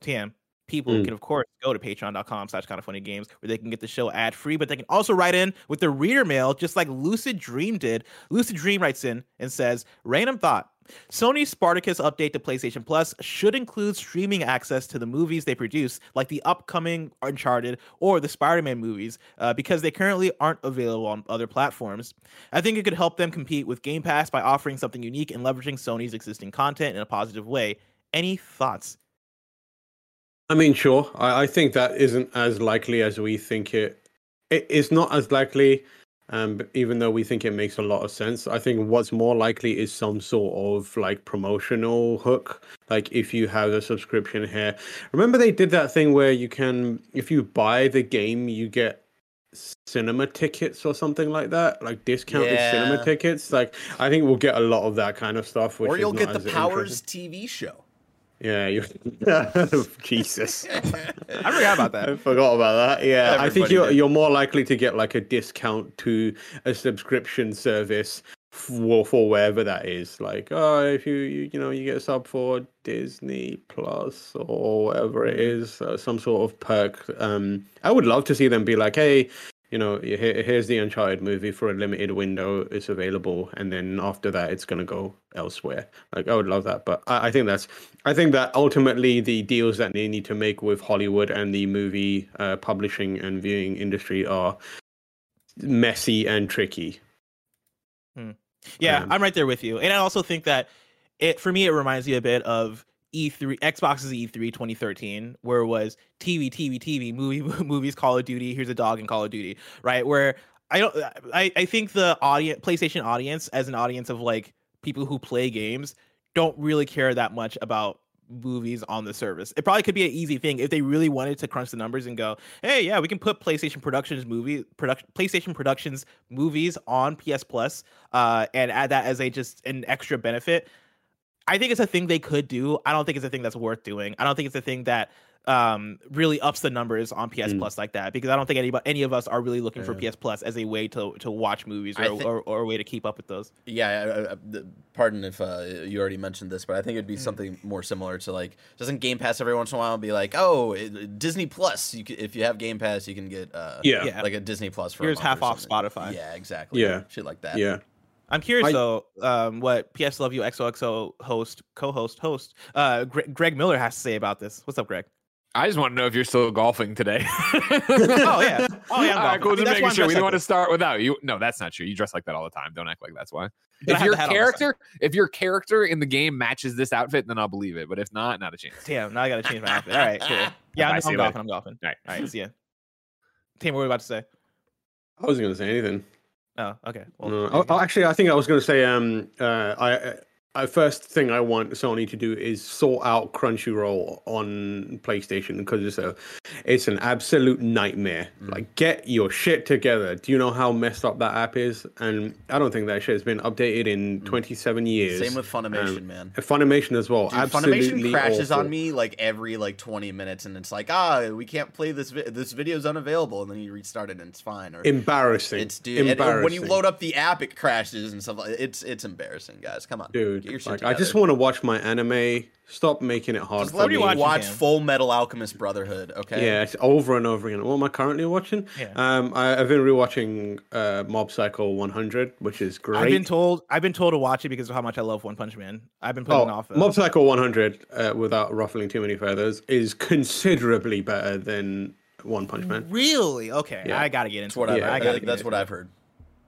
[SPEAKER 1] Tam, people
[SPEAKER 2] Mm.
[SPEAKER 1] can of course go to patreon.com slash kind of funny games where they can get the show ad free, but they can also write in with the reader mail, just like Lucid Dream did. Lucid Dream writes in and says, Random thought. Sony's Spartacus update to PlayStation Plus should include streaming access to the movies they produce, like the upcoming Uncharted or the Spider Man movies, uh, because they currently aren't available on other platforms. I think it could help them compete with Game Pass by offering something unique and leveraging Sony's existing content in a positive way. Any thoughts?
[SPEAKER 2] I mean, sure. I, I think that isn't as likely as we think it. it it's not as likely, um, even though we think it makes a lot of sense. I think what's more likely is some sort of like promotional hook. Like if you have a subscription here. Remember they did that thing where you can, if you buy the game, you get cinema tickets or something like that, like discounted
[SPEAKER 3] Yeah.
[SPEAKER 2] cinema tickets. Like I think we'll get a lot of that kind of stuff. Which
[SPEAKER 3] or you'll get the Powers. TV show.
[SPEAKER 2] Yeah, you. [laughs] Jesus. [laughs]
[SPEAKER 1] I forgot about that.
[SPEAKER 2] I forgot about that. Yeah, I think you're
[SPEAKER 3] did.
[SPEAKER 2] you're more likely to get like a discount to a subscription service for for wherever that is. Like, oh, if you you, you know you get a sub for Disney Plus or whatever it is, uh, some sort of perk. Um, I would love to see them be like, hey. You know, here, here's the Uncharted movie for a limited window. It's available, and then after that, it's gonna go elsewhere. Like, I would love that, but I, I think that's I think that ultimately the deals that they need to make with Hollywood and the movie uh, publishing and viewing industry are messy and tricky.
[SPEAKER 1] Yeah,
[SPEAKER 2] Um,
[SPEAKER 1] I'm right there with you. And I also think that it for me it reminds me a bit of E3 Xbox's E E3 2013 where it was TV TV TV movie [laughs] movies Call of Duty here's a dog in Call of Duty, right? Where I don't I I think the audience PlayStation audience as an audience of like people who play games don't really care that much about movies on the service. It probably could be an easy thing if they really wanted to crunch the numbers and go, "Hey, yeah, we can put PlayStation Productions movie production PlayStation Productions movies on PS Plus uh and add that as a just an extra benefit." I think it's a thing they could do. I don't think it's a thing that's worth doing. I don't think it's a thing that um really ups the numbers on PS
[SPEAKER 2] Mm.
[SPEAKER 1] Plus like that because I don't think anybody any of us are really looking for PS Plus as a way to to watch movies or,
[SPEAKER 3] I
[SPEAKER 1] or, or a way to keep up with those.
[SPEAKER 3] Yeah, I, I, the- pardon if uh, you already mentioned this, but I think it'd be
[SPEAKER 1] Mm.
[SPEAKER 3] something more similar to like doesn't Game Pass every once in a while be like, oh, it, Disney Plus. You can, if you have Game Pass, you can get uh,
[SPEAKER 2] Yeah.
[SPEAKER 1] Yeah.
[SPEAKER 3] like a Disney Plus for
[SPEAKER 1] Here's
[SPEAKER 3] month
[SPEAKER 1] half off. Spotify.
[SPEAKER 3] Yeah, exactly.
[SPEAKER 2] Yeah.
[SPEAKER 3] shit like that.
[SPEAKER 2] Yeah.
[SPEAKER 1] I'm curious
[SPEAKER 2] I-
[SPEAKER 1] though, um, what PS Love You XOXO host, co-host, host, uh, Gre- Greg Miller has to say about this. What's up, Greg?
[SPEAKER 4] I just want to know if you're still golfing today. [laughs]
[SPEAKER 1] Oh yeah, [laughs] oh yeah. I'm
[SPEAKER 4] All right,
[SPEAKER 1] golfing.
[SPEAKER 4] cool.
[SPEAKER 1] I mean,
[SPEAKER 4] Just
[SPEAKER 1] that's why
[SPEAKER 4] making sure. We
[SPEAKER 1] dressed
[SPEAKER 4] don't
[SPEAKER 1] like
[SPEAKER 4] want to start without you. No, that's not true. You dress like that all the time. Don't act like that's why.
[SPEAKER 1] But
[SPEAKER 4] If your
[SPEAKER 1] the hat on this side.
[SPEAKER 4] character, if your character in the game matches this outfit, then I'll believe it. But if not, not a chance.
[SPEAKER 1] Damn, now I gotta change my outfit. All right, cool. [laughs] Yeah, I'm,
[SPEAKER 4] see
[SPEAKER 1] I'm golfing. I'm golfing.
[SPEAKER 4] All right.
[SPEAKER 1] all right. See ya. Tim, what were you about to say?
[SPEAKER 2] I wasn't going to say anything.
[SPEAKER 1] Oh, okay. Well,
[SPEAKER 2] No. Oh, oh, actually, I think I was going to say um uh, I uh, first thing I want Sony to do is sort out Crunchyroll on PlayStation because it's a it's an absolute nightmare.
[SPEAKER 3] Mm.
[SPEAKER 2] Like get your shit together. Do you know how messed up that app is? And I don't think that shit has been updated in 27 years.
[SPEAKER 3] Mm. Same with Funimation,
[SPEAKER 2] Um,
[SPEAKER 3] man.
[SPEAKER 2] Funimation as well.
[SPEAKER 3] Dude, Funimation crashes
[SPEAKER 2] awful.
[SPEAKER 3] on me like every like 20 minutes, and it's like, ah, we can't play this. Vi- this video's unavailable, and then you restart it, and it's fine. Or
[SPEAKER 2] Embarrassing.
[SPEAKER 3] it's dude. and-
[SPEAKER 2] Embarrassing.
[SPEAKER 3] And when you load up the app, it crashes and stuff. like It's it's embarrassing, guys. Come on,
[SPEAKER 2] dude,
[SPEAKER 3] Get your shit
[SPEAKER 2] like I just want to watch my anime. Stop making it hard
[SPEAKER 3] Just
[SPEAKER 2] for
[SPEAKER 3] let
[SPEAKER 2] me.
[SPEAKER 3] me
[SPEAKER 1] watch
[SPEAKER 3] watch Full Metal Alchemist Brotherhood. Okay.
[SPEAKER 2] Yeah, it's over and over again. What am I currently watching?
[SPEAKER 1] Yeah.
[SPEAKER 2] Um, I, I've been rewatching uh, Mob Psycho 100, which is great.
[SPEAKER 1] I've been told I've been told to watch it because of how much I love One Punch Man. I've been putting it
[SPEAKER 2] Oh,
[SPEAKER 1] off. though.
[SPEAKER 2] Mob Psycho 100, uh, without ruffling too many feathers, is considerably better than One Punch Man.
[SPEAKER 1] Really? Okay,
[SPEAKER 2] Yeah.
[SPEAKER 1] I gotta get
[SPEAKER 3] That's
[SPEAKER 1] into
[SPEAKER 3] what
[SPEAKER 1] it.
[SPEAKER 3] I've.
[SPEAKER 2] Yeah,
[SPEAKER 1] I gotta
[SPEAKER 3] That's what. I've heard.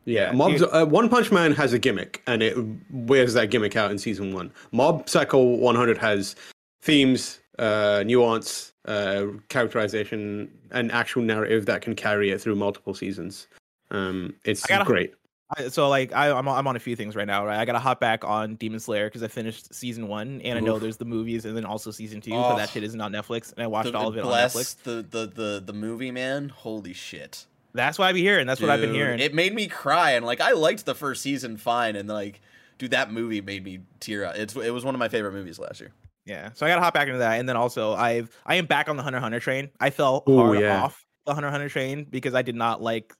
[SPEAKER 2] Yeah,
[SPEAKER 1] Yeah,
[SPEAKER 2] Mob, uh, One Punch Man has a gimmick, and it wears that gimmick out in season one. Mob Psycho 100 has themes, uh, nuance, uh, characterization, and actual narrative that can carry it through multiple seasons. Um, it's
[SPEAKER 1] I gotta-
[SPEAKER 2] great.
[SPEAKER 1] I- so like I, I'm on- I'm on a few things right now. Right, I gotta hop back on Demon Slayer because I finished season one, and I know there's the movies and then also season two, but that
[SPEAKER 3] Oh.
[SPEAKER 1] shit isn't on Netflix, and I watched
[SPEAKER 3] The-
[SPEAKER 1] all of it on
[SPEAKER 3] bless
[SPEAKER 1] Netflix.
[SPEAKER 3] the, the the the movie, man. Holy shit.
[SPEAKER 1] That's what I be hearing. That's what I've been
[SPEAKER 3] Dude,
[SPEAKER 1] hearing.
[SPEAKER 3] It made me cry, and like I liked the first season fine, and like, dude, that movie made me tear up. It's it was one of my favorite movies last year.
[SPEAKER 1] Yeah, so I gotta hop back into that, and then also I've I am back on the Hunter x Hunter train. I fell
[SPEAKER 2] Ooh,
[SPEAKER 1] hard
[SPEAKER 2] yeah.
[SPEAKER 1] off the Hunter x Hunter train because I did not like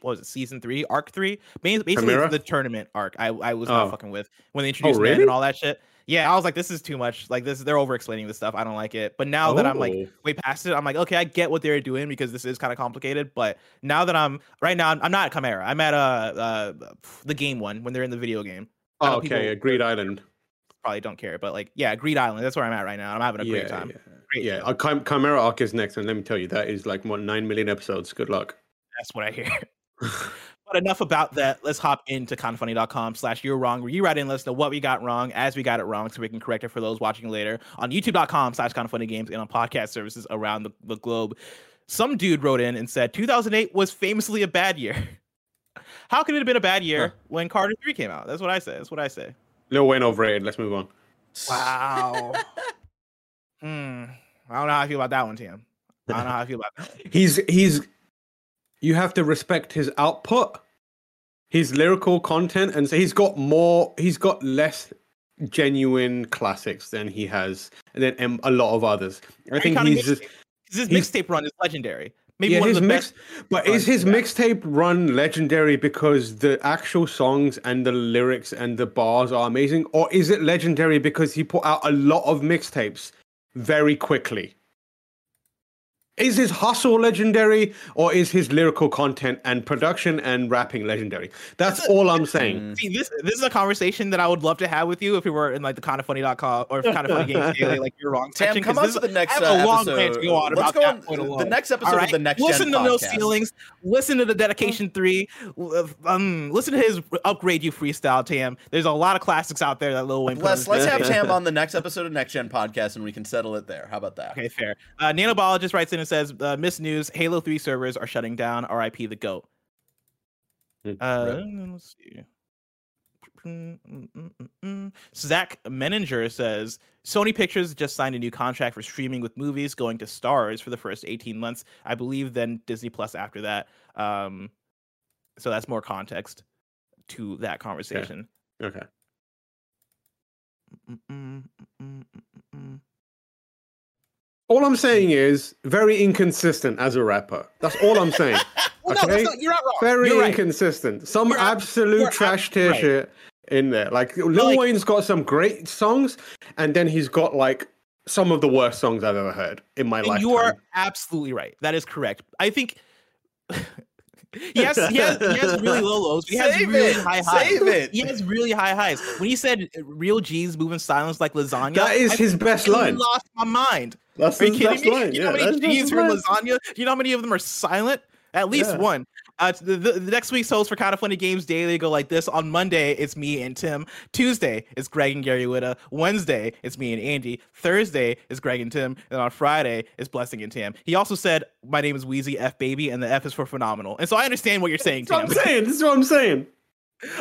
[SPEAKER 1] what was it season three, arc three, basically
[SPEAKER 2] Chimera?
[SPEAKER 1] the tournament arc. I I was not
[SPEAKER 2] Oh.
[SPEAKER 1] fucking with when they oh, introduced men
[SPEAKER 2] really?
[SPEAKER 1] and all that shit. Yeah, I was like, this is too much. Like this, they're over explaining this stuff. I don't like it. But now that I'm like
[SPEAKER 2] Oh.
[SPEAKER 1] way past it, I'm like, okay, I get what they're doing because this is kind of complicated. But now that I'm right now, I'm, I'm not at Chimera. I'm at uh, uh the game one when they're in the video game.
[SPEAKER 2] Oh, okay,
[SPEAKER 1] people-
[SPEAKER 2] uh, Greed Island.
[SPEAKER 1] Probably don't care, but like, yeah, Greed Island. That's where I'm at right now. I'm having a
[SPEAKER 2] yeah,
[SPEAKER 1] great time.
[SPEAKER 2] Yeah,
[SPEAKER 1] Great
[SPEAKER 2] yeah. Uh, Chim- Chimera Arc is next, and let me tell you, that is like what nine million episodes. Good luck.
[SPEAKER 1] That's what I hear. [laughs] but enough about that. Let's hop into kindafunny.com slash you're wrong, where you write in, let us know what we got wrong as we got it wrong so we can correct it for those watching later on youtube.com slash games and on podcast services around the, the globe. Some dude wrote in and said 2008 was famously a bad year. [laughs] How could it have been a bad year
[SPEAKER 3] Huh.
[SPEAKER 1] when Carter 3 came out? That's what I say. That's what I say.
[SPEAKER 2] Lil Wayne overrated. Let's move on.
[SPEAKER 1] Wow. [laughs] hmm. I don't know how I feel about that one, Tim. I don't know how I feel about that.
[SPEAKER 2] He's he's. You have to respect his output, his lyrical content, and so he's got more. He's got less genuine classics than he has, and then um, a lot of others. I think he's just.
[SPEAKER 1] his mixtape run is legendary. Maybe
[SPEAKER 2] yeah,
[SPEAKER 1] one of the
[SPEAKER 2] mix,
[SPEAKER 1] best.
[SPEAKER 2] but is his mixtape run legendary because the actual songs and the lyrics and the bars are amazing, or is it legendary because he put out a lot of mixtapes very quickly? Is his hustle legendary, or is his lyrical content and production and rapping legendary? That's all I'm saying.
[SPEAKER 1] See, this this is a conversation that I would love to have with you if we were in like the kindafunny.com or kind of funny games [laughs] daily, like you're wrong
[SPEAKER 3] Tam,
[SPEAKER 1] section.
[SPEAKER 3] come
[SPEAKER 1] 'cause
[SPEAKER 3] on to the next
[SPEAKER 1] I have a
[SPEAKER 3] uh, episode.
[SPEAKER 1] to go on
[SPEAKER 3] Let's go on
[SPEAKER 1] point alone.
[SPEAKER 3] the next episode
[SPEAKER 1] All
[SPEAKER 3] of the next
[SPEAKER 1] listen to those
[SPEAKER 3] podcast.
[SPEAKER 1] feelings. Listen to the dedication three. Um, listen to his upgrade you freestyle, Tam. There's a lot of classics out there that Lil Wayne.
[SPEAKER 3] Let's let's have. Tam on the next episode of Next Gen Podcast, and we can settle it there. How about that?
[SPEAKER 1] Okay, fair. Uh, Nanobiologist writes in and says, uh, "Miss News: Halo Three servers are shutting down. R.I.P. the goat." Uh, let's see. Zach Menninger says Sony Pictures just signed a new contract for streaming with movies going to Starz for the first 18 months, I believe, then Disney Plus after that. Um, so that's more context to that conversation.
[SPEAKER 2] Okay.
[SPEAKER 1] Mm.
[SPEAKER 2] All I'm saying is very inconsistent as a rapper. That's all I'm saying. [laughs]
[SPEAKER 1] Well, no,
[SPEAKER 2] Okay.
[SPEAKER 1] that's not, you're not wrong.
[SPEAKER 2] very
[SPEAKER 1] you're right.
[SPEAKER 2] inconsistent. Some
[SPEAKER 1] You're
[SPEAKER 2] absolute
[SPEAKER 1] ab-
[SPEAKER 2] trash tier
[SPEAKER 1] right.
[SPEAKER 2] shit in there. Like Lil
[SPEAKER 1] like-
[SPEAKER 2] Wayne's got some great songs, and then he's got like some of the worst songs I've ever heard in my life.
[SPEAKER 1] you are absolutely right. That is correct. I think [laughs] he has he has, he has really low lows. He has
[SPEAKER 3] Save
[SPEAKER 1] really
[SPEAKER 3] it.
[SPEAKER 1] high highs.
[SPEAKER 3] Save it.
[SPEAKER 1] He has really high highs. When he said "real G's move in silence like lasagna,"
[SPEAKER 2] That is
[SPEAKER 1] I
[SPEAKER 2] his best line.
[SPEAKER 1] Lost my mind.
[SPEAKER 2] That's
[SPEAKER 1] Are you kidding me?
[SPEAKER 2] line.
[SPEAKER 1] You know
[SPEAKER 2] Yeah,
[SPEAKER 1] how many G's for lasagna? Do you know how many of them are silent? At least
[SPEAKER 2] Yeah.
[SPEAKER 1] one. Uh, the, the, the next week's host for Kind of Funny Games Daily go like this. On Monday, it's me and Tim. Tuesday, it's Greg and Gary Whitta. Wednesday, it's me and Andy. Thursday, it's Greg and Tim. And on Friday, it's Blessing and Tim. He also said, My name is Weezy F Baby, and the F is for phenomenal. And so I understand what you're saying,
[SPEAKER 2] That's what
[SPEAKER 1] Tim.
[SPEAKER 2] I'm saying. This is what I'm saying.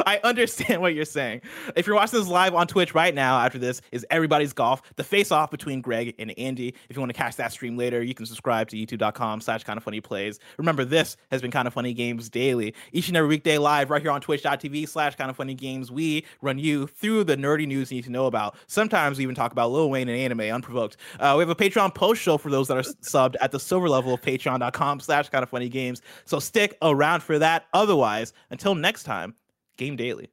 [SPEAKER 1] I understand what you're saying. If you're watching this live on Twitch right now, after this is everybody's golf, the face off between Greg and Andy. If you want to catch that stream later, you can subscribe to youtube.com slash kind of funny plays. Remember, this has been kind of funny games daily. Each and every weekday live right here on twitch.tv slash kind of funny games. We run you through the nerdy news you need to know about. Sometimes we even talk about Lil Wayne and anime unprovoked. Uh, we have a Patreon post show for those that are subbed at the silver level of patreon.com slash kind of funny games. So stick around for that. Otherwise, until next time, Game Daily.